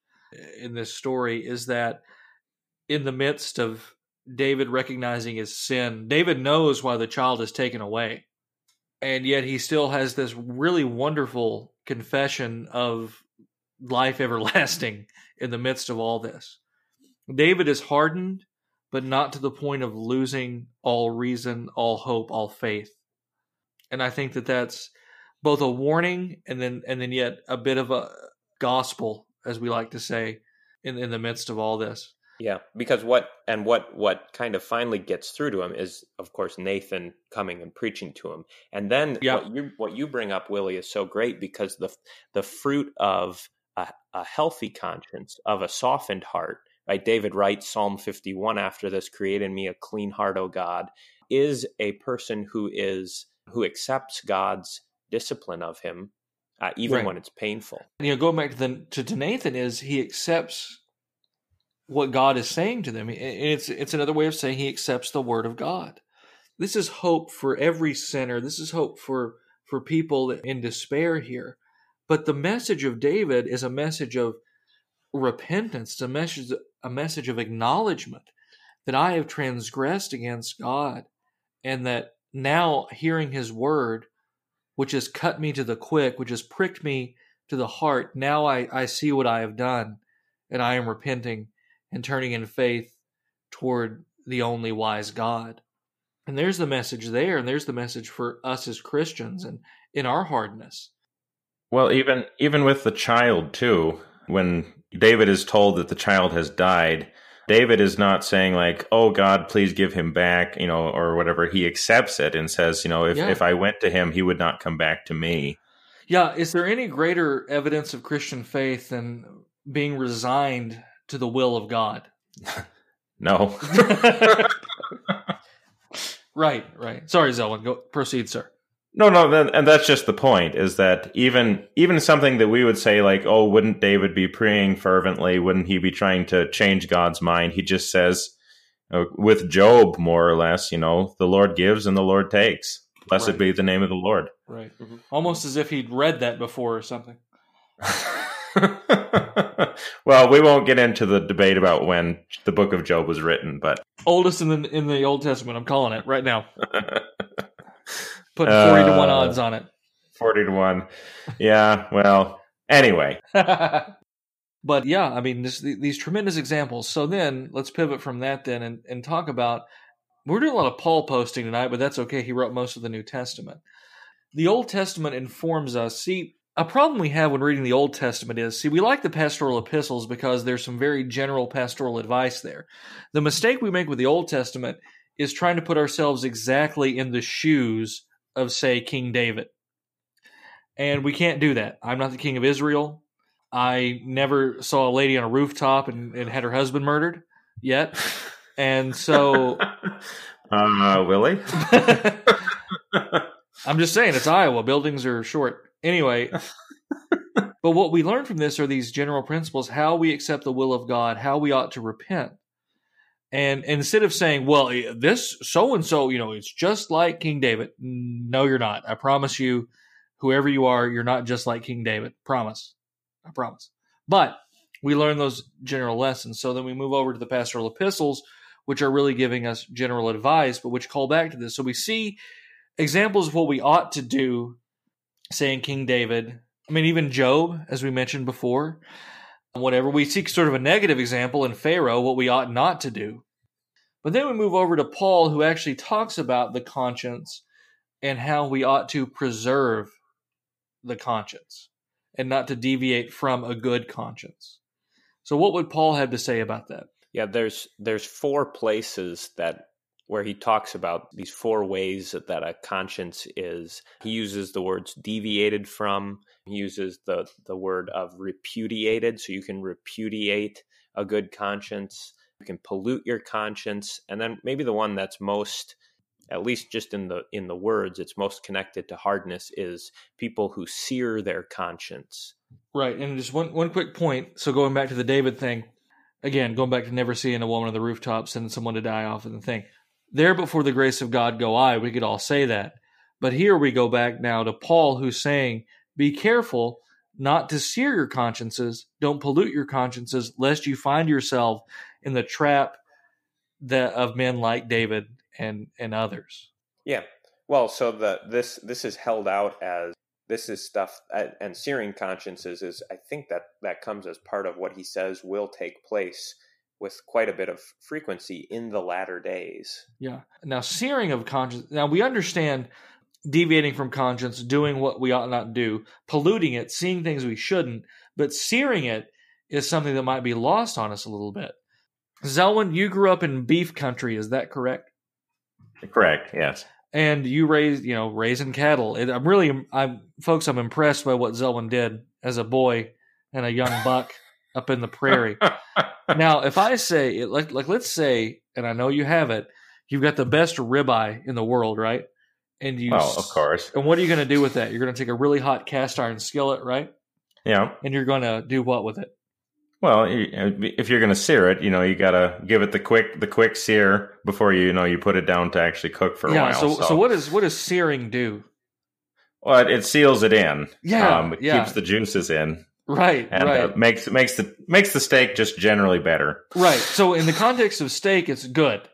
in this story is that in the midst of David recognizing his sin, David knows why the child is taken away and yet he still has this really wonderful confession of life everlasting in the midst of all this. David is hardened, but not to the point of losing all reason, all hope, all faith. And I think that that's both a warning and then and then yet a bit of a gospel, as we like to say, in in the midst of all this. Yeah, because what and what what kind of finally gets through to him is, of course, Nathan coming and preaching to him, and then yeah. what you what you bring up, Willie, is so great because the the fruit of a, a healthy conscience, of a softened heart, right? David writes Psalm fifty one after this: "Create in me a clean heart, O God," is a person who is who accepts God's discipline of him, uh, even right. when it's painful. You know, going back to the to, to Nathan, is he accepts what God is saying to them. It's it's another way of saying he accepts the word of God. This is hope for every sinner. This is hope for for people in despair here. But the message of David is a message of repentance, it's a message a message of acknowledgement that I have transgressed against God and that now hearing his word which has cut me to the quick, which has pricked me to the heart, now I, I see what I have done and I am repenting and turning in faith toward the only wise God. And there's the message there, and there's the message for us as Christians and in our hardness. Well, even even with the child too, when David is told that the child has died, David is not saying like, "Oh God, please give him back," you know, or whatever. He accepts it and says, "You know, if yeah. if I went to him, he would not come back to me." Yeah, is there any greater evidence of Christian faith than being resigned to the will of God. no. right, right. Sorry, Zelwyn. Go proceed, sir. No, no, and that's just the point. Is that even even something that we would say like, oh, wouldn't David be praying fervently? Wouldn't he be trying to change God's mind? He just says, uh, with Job, more or less, you know, the Lord gives and the Lord takes. Blessed right. be the name of the Lord. Right. Mm-hmm. Almost as if he'd read that before or something. well, we won't get into the debate about when the book of Job was written, but oldest in the in the Old Testament. I'm calling it right now. Putting forty uh, to one uh, odds on it. Forty to one. Yeah. Well. Anyway. but yeah, I mean, this, these tremendous examples. So then, let's pivot from that then and, and talk about. We're doing a lot of Paul posting tonight, but that's okay. He wrote most of the New Testament. The Old Testament informs us. See, a problem we have when reading the Old Testament is see, we like the pastoral epistles because there's some very general pastoral advice there. The mistake we make with the Old Testament is trying to put ourselves exactly in the shoes of, say, King David. And we can't do that. I'm not the king of Israel. I never saw a lady on a rooftop and, and had her husband murdered yet. And so. uh, Willie? I'm just saying, it's Iowa. Buildings are short. Anyway, but what we learn from this are these general principles how we accept the will of God, how we ought to repent. And, instead of saying, well, eh, this so and so, you know, it's just like King David. No, you're not. I promise you, whoever you are, you're not just like King David. Promise. I promise. But we learn those general lessons. So then we move over to the pastoral epistles which are really giving us general advice, but which call back to this. So we see examples of what we ought to do, saying King David. I mean, even Job, as we mentioned before, whatever. We see sort of a negative example in Pharaoh, what we ought not to do. But then we move over to Paul, who actually talks about the conscience and how we ought to preserve the conscience and not to deviate from a good conscience. So, what would Paul have to say about that? Yeah, there's there's four places that where he talks about these four ways that, a conscience is. He uses the words deviated from. He uses the the word of repudiated, so you can repudiate a good conscience. You can pollute your conscience, and then maybe the one that's most at least just in the in the words it's most connected to hardness is people who sear their conscience. Right and just one one quick point so going back to the david thing again going back to never seeing a woman on the rooftop sending someone to die off of the thing. There before the grace of god go i we could all say that but here we go back now to paul who's saying be careful not to sear your consciences don't pollute your consciences lest you find yourself in the trap that of men like david and and others. Yeah. Well, so the this this is held out as this is stuff uh, and searing consciences is I think that that comes as part of what he says will take place with quite a bit of frequency in the latter days. Yeah. Now searing of conscience now we understand deviating from conscience, doing what we ought not do, polluting it, seeing things we shouldn't, but searing it is something that might be lost on us a little bit. Zelwyn, you grew up in beef country, is that correct? Correct. Yes. And you raised, you know, raising cattle. I'm really, I'm folks. I'm impressed by what Zelwyn did as a boy and a young buck up in the prairie. now, if I say, like, like, let's say, and I know you have it, you've got the best ribeye in the world, right? And you, oh, of course. And what are you going to do with that? You're going to take a really hot cast iron skillet, right? Yeah. And you're going to do what with it? Well, if you're going to sear it, you know, you got to give it the quick the quick sear before you, you know you put it down to actually cook for a yeah, while. So, so, so what does what does searing do? Well, it, it seals it in. Yeah, um, it yeah. keeps the juices in. Right, and right. Uh, makes makes the makes the steak just generally better. Right. So in the context of steak, it's good.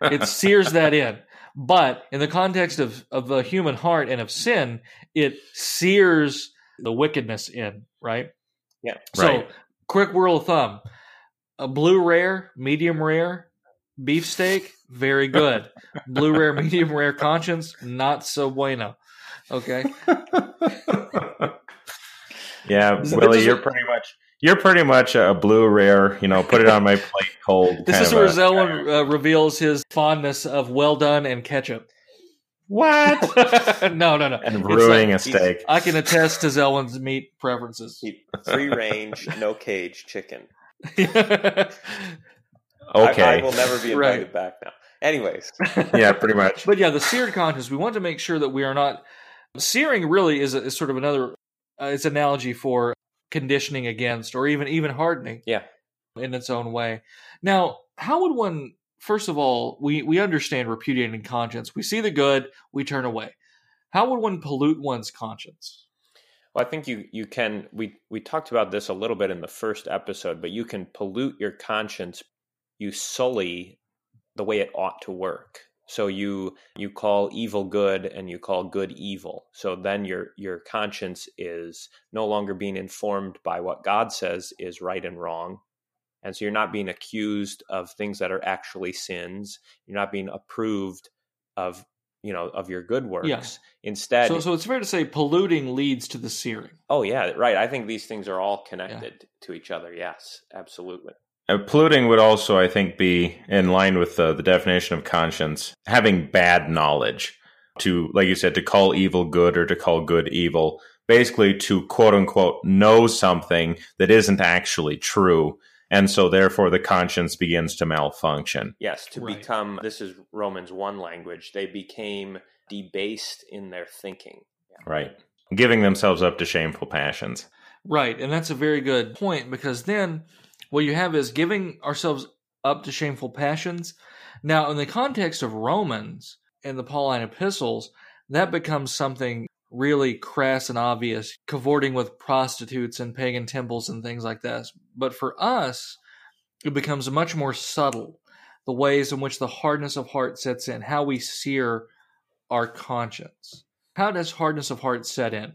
It sears that in. But in the context of of the human heart and of sin, it sears the wickedness in. Right. Yeah. So right quick rule of thumb a blue rare, medium rare, beefsteak, very good. blue rare, medium rare conscience, not so bueno. Okay. yeah, Willie, you're pretty much you're pretty much a blue rare. You know, put it on my plate cold. This is where Zelwyn uh, reveals his fondness of well done and ketchup. What? no, no, no. And ruining a steak. I can attest to Zelwyn's meat preferences. Free range, no cage chicken. okay. I, I, will never be invited right. back now. Anyways. yeah, pretty much. But yeah, the seared conscience, we want to make sure that we are not. Searing really is, a, is sort of another, uh, it's analogy for conditioning against or even even hardening. Yeah. In its own way. Now, how would one first of all, we, we understand repudiating conscience. We see the good, we turn away. How would one pollute one's conscience? Well, I think you you can we we talked about this a little bit in the first episode, but you can pollute your conscience. You sully the way it ought to work. So you you call evil good and you call good evil. So then your your conscience is no longer being informed by what God says is right and wrong, and so you're not being accused of things that are actually sins. You're not being approved of, you know, of your good works. Yeah. Instead, so, so it's fair to say polluting leads to the searing. Oh yeah, right. I think these things are all connected yeah. to each other. Yes, absolutely. Uh, polluting would also, I think, be in line with uh, the definition of conscience, having bad knowledge. To, like you said, to call evil good or to call good evil, basically to quote unquote know something that isn't actually true and so therefore the conscience begins to malfunction. Yes, to right. become this is Romans 1 language. They became debased in their thinking. Yeah. Right. Giving themselves up to shameful passions. Right, and that's a very good point because then what you have is giving ourselves up to shameful passions. Now, in the context of Romans and the Pauline epistles, that becomes something really crass and obvious, cavorting with prostitutes and pagan temples and things like this. But for us, it becomes much more subtle the ways in which the hardness of heart sets in, how we sear our conscience. How does hardness of heart set in?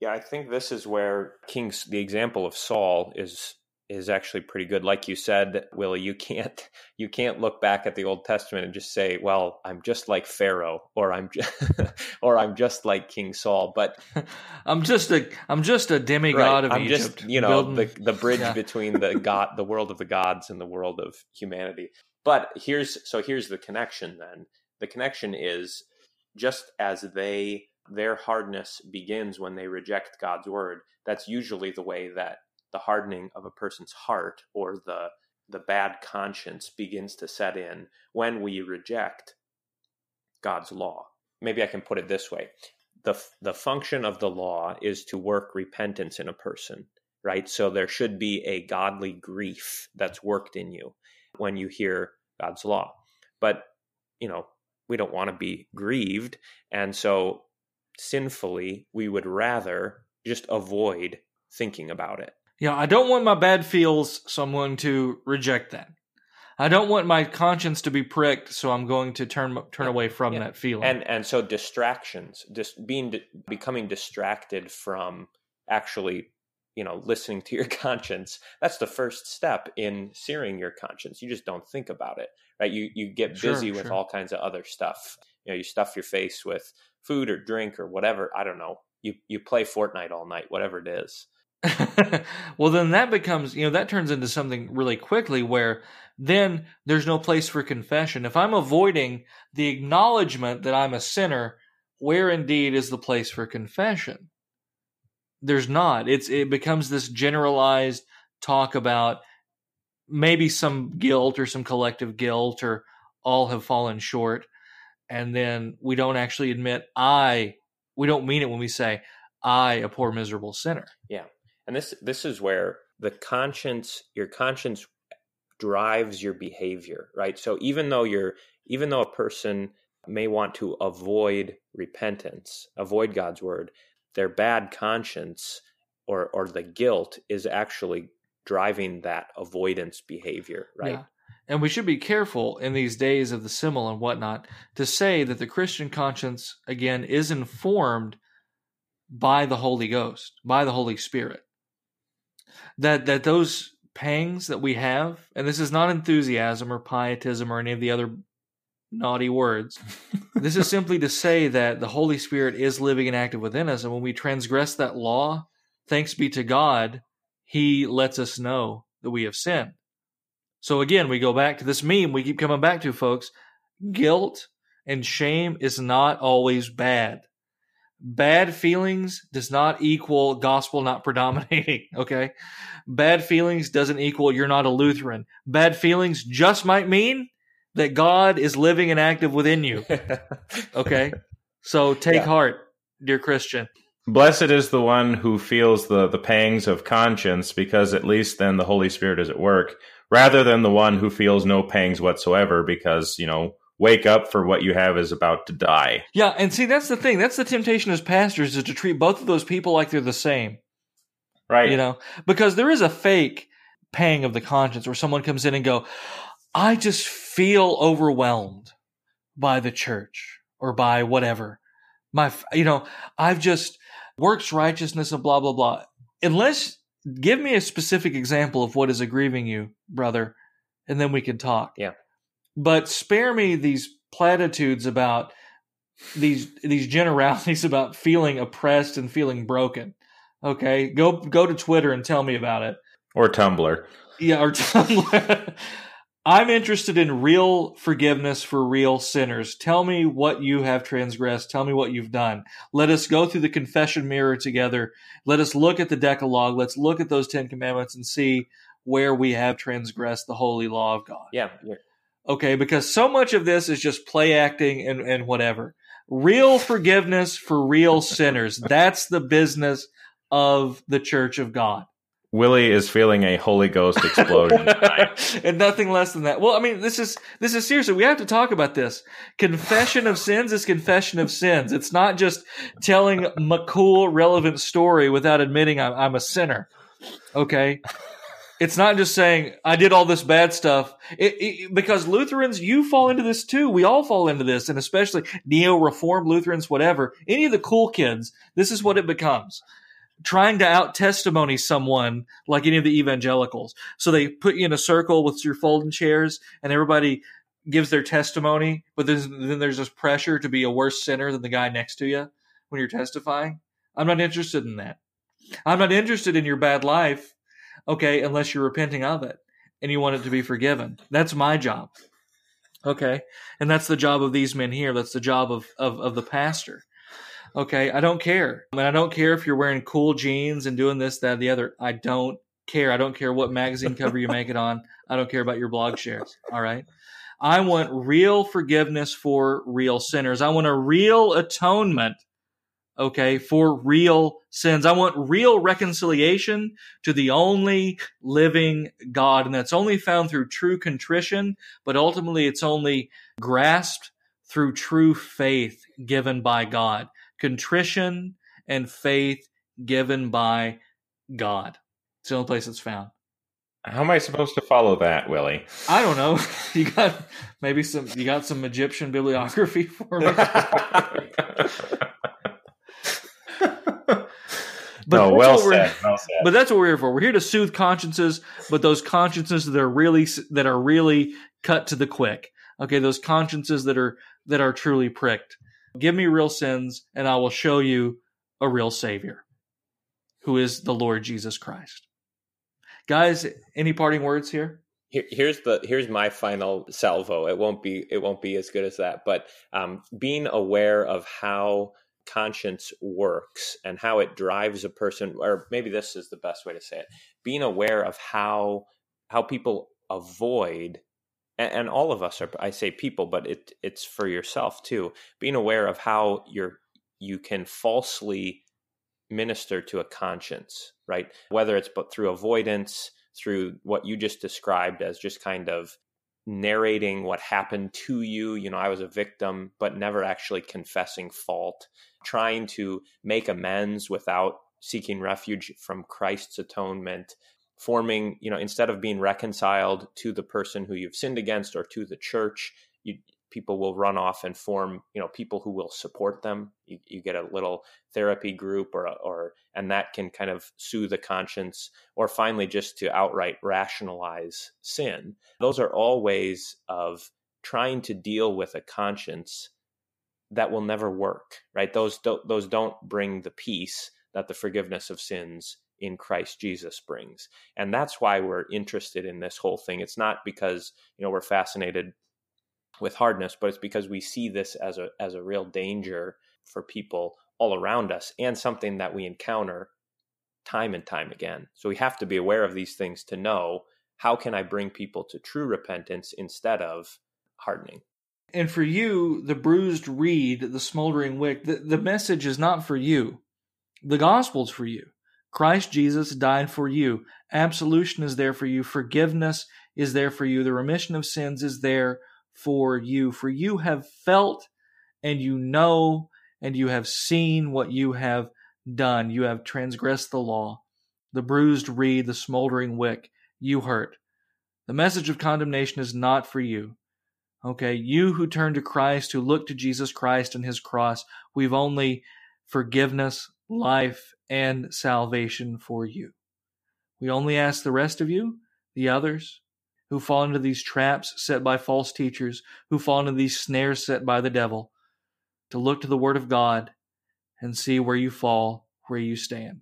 Yeah, I think this is where King's the example of Saul is is actually pretty good. Like you said, Willie, you can't you can't look back at the Old Testament and just say, "Well, I'm just like Pharaoh," or "I'm just, or I'm just like King Saul." But I'm just a I'm just a demigod right, of I'm Egypt. Just, you know, building... the the bridge yeah. between the god, the world of the gods, and the world of humanity. But here's so here's the connection. Then the connection is just as they their hardness begins when they reject God's word. That's usually the way that the hardening of a person's heart or the the bad conscience begins to set in when we reject God's law. Maybe I can put it this way. The the function of the law is to work repentance in a person, right? So there should be a godly grief that's worked in you when you hear God's law. But, you know, we don't want to be grieved, and so sinfully we would rather just avoid thinking about it yeah, I don't want my bad feels, so I'm going to reject that. I don't want my conscience to be pricked, so I'm going to turn turn away from yeah. that feeling. And and so distractions, just being becoming distracted from actually, you know, listening to your conscience. That's the first step in searing your conscience. You just don't think about it, right? You you get busy sure, with sure. all kinds of other stuff. You know, you stuff your face with food or drink or whatever. I don't know. You you play Fortnite all night, whatever it is. well, then that becomes, you know, that turns into something really quickly where then there's no place for confession. If I'm avoiding the acknowledgement that I'm a sinner, where indeed is the place for confession? There's not. It's it becomes this generalized talk about maybe some guilt or some collective guilt or all have fallen short and then we don't actually admit I we don't mean it when we say I a poor miserable sinner. Yeah and this this is where the conscience your conscience drives your behavior right? So even though you're even though a person may want to avoid repentance avoid god's word their bad conscience or or the guilt is actually driving that avoidance behavior right? Yeah. And we should be careful in these days of the simile and whatnot to say that the Christian conscience, again, is informed by the Holy Ghost, by the Holy Spirit that that those pangs that we have, and this is not enthusiasm or pietism or any of the other naughty words. this is simply to say that the Holy Spirit is living and active within us, and when we transgress that law, thanks be to God, He lets us know that we have sinned. So again, we go back to this meme we keep coming back to, folks. Guilt and shame is not always bad bad feelings does not equal gospel not predominating. Okay. Bad feelings doesn't equal you're not a Lutheran. Bad feelings just might mean that God is living and active within you. Okay. So take yeah. heart, dear Christian. Blessed is the one who feels the, the pangs of conscience, because at least then the Holy Spirit is at work, rather than the one who feels no pangs whatsoever, because, you know, wake up for what you have is about to die. Yeah, and see that's the thing. That's the temptation as pastors is to treat both of those people like they're the same. Right. You know, because there is a fake pang of the conscience where someone comes in and go, "I just feel overwhelmed by the church or by whatever." My you know, I've just works righteousness and blah blah blah. Unless give me a specific example of what is aggrieving you, brother, and then we can talk. Yeah. But spare me these platitudes about these these generalities about feeling oppressed and feeling broken. Okay, go go to Twitter and tell me about it. Or Tumblr. Yeah, or Tumblr. I'm interested in real forgiveness for real sinners. Tell me what you have transgressed. Tell me what you've done. Let us go through the confession mirror together. Let us look at the Decalogue. Let's look at those Ten Commandments and see where we have transgressed the holy law of God. Yeah, Okay, because so much of this is just play acting and, and whatever. Real forgiveness for real sinners. That's the business of the church of God. Willie is feeling a Holy Ghost explosion and nothing less than that. Well, I mean, this is this is seriously. We have to talk about this. Confession of sins is confession of sins. It's not just telling a cool, relevant story without admitting I'm, I'm a sinner. Okay, It's not just saying I did all this bad stuff it, it, because Lutherans, you fall into this too. We all fall into this, and especially neo reformed Lutherans, whatever. Any of the cool kids, this is what it becomes. Trying to out testimony someone like any of the evangelicals. So they put you in a circle with your folding chairs, and everybody gives their testimony, but then there's this pressure to be a worse sinner than the guy next to you when you're testifying. I'm not interested in that. I'm not interested in your bad life, okay, unless you're repenting of it and you want it to be forgiven. That's my job. Okay. And that's the job of these men here. That's the job of, of, of the pastor. Okay. I don't care. I mean, I don't care if you're wearing cool jeans and doing this, that, the other. I don't care. I don't care what magazine cover you make it on. I don't care about your blog shares. All right. I want real forgiveness for real sinners. I want a real atonement okay, for real sins. I want real reconciliation to the only living God. And that's only found through true contrition, but ultimately it's only grasped through true faith given by God. Contrition and faith given by God. It's the only place it's found. How am I supposed to follow that, Willie? I don't know. You got maybe some you got some Egyptian bibliography for me. But no, well said, well said. But that's what we're here for. We're here to soothe consciences, but those consciences that are really that are really cut to the quick. Okay, those consciences that are that are truly pricked. Give me real sins, and I will show you a real Savior, who is the Lord Jesus Christ. Guys, any parting words here? here's the here's my final salvo it won't be it won't be as good as that but um, being aware of how conscience works and how it drives a person or maybe this is the best way to say it being aware of how how people avoid and, and all of us are i say people but it it's for yourself too being aware of how you're you can falsely minister to a conscience right? Whether it's but through avoidance through what you just described as just kind of narrating what happened to you. You know, I was a victim, but never actually confessing fault, trying to make amends without seeking refuge from Christ's atonement, forming, you know, instead of being reconciled to the person who you've sinned against or to the church, you, people will run off and form you know people who will support them you, you get a little therapy group or or and that can kind of soothe the conscience or finally just to outright rationalize sin those are all ways of trying to deal with a conscience that will never work right those don't those don't bring the peace that the forgiveness of sins in Christ Jesus brings. And that's why we're interested in this whole thing. It's not because, you know, we're fascinated with hardness, but it's because we see this as a as a real danger for people all around us and something that we encounter time and time again. So we have to be aware of these things to know how can I bring people to true repentance instead of hardening. And for you, the bruised reed, the smoldering wick, the, the message is not for you. The gospel's for you. Christ Jesus died for you. Absolution is there for you. Forgiveness is there for you. The remission of sins is there for you. For you have felt and you know and you have seen what you have done. You have transgressed the law. The bruised reed, the smoldering wick, you hurt. The message of condemnation is not for you. Okay, you who turn to Christ, who look to Jesus Christ and his cross, we've only forgiveness, life, and salvation for you. We only ask the rest of you, the others, who fall into these traps set by false teachers, who fall into these snares set by the devil, to look to the Word of God and see where you fall, where you stand.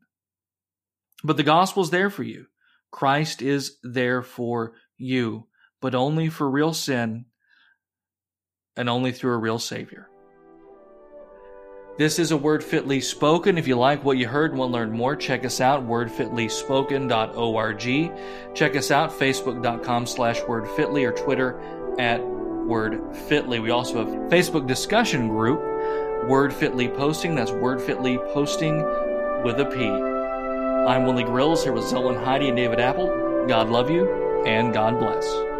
But the gospel is there for you. Christ is there for you, but only for real sin and only through a real Savior. This is a word fitly spoken. If you like what you heard and want to learn more, check us out, wordfitlyspoken.org. Check us out, facebook.com slash wordfitly or Twitter at wordfitly. We also have Facebook discussion group, Wordfitly Posting. That's Wordfitly Posting with a P. I'm Willie Grills here with Zelwyn Heide and David Appold. God love you and God bless.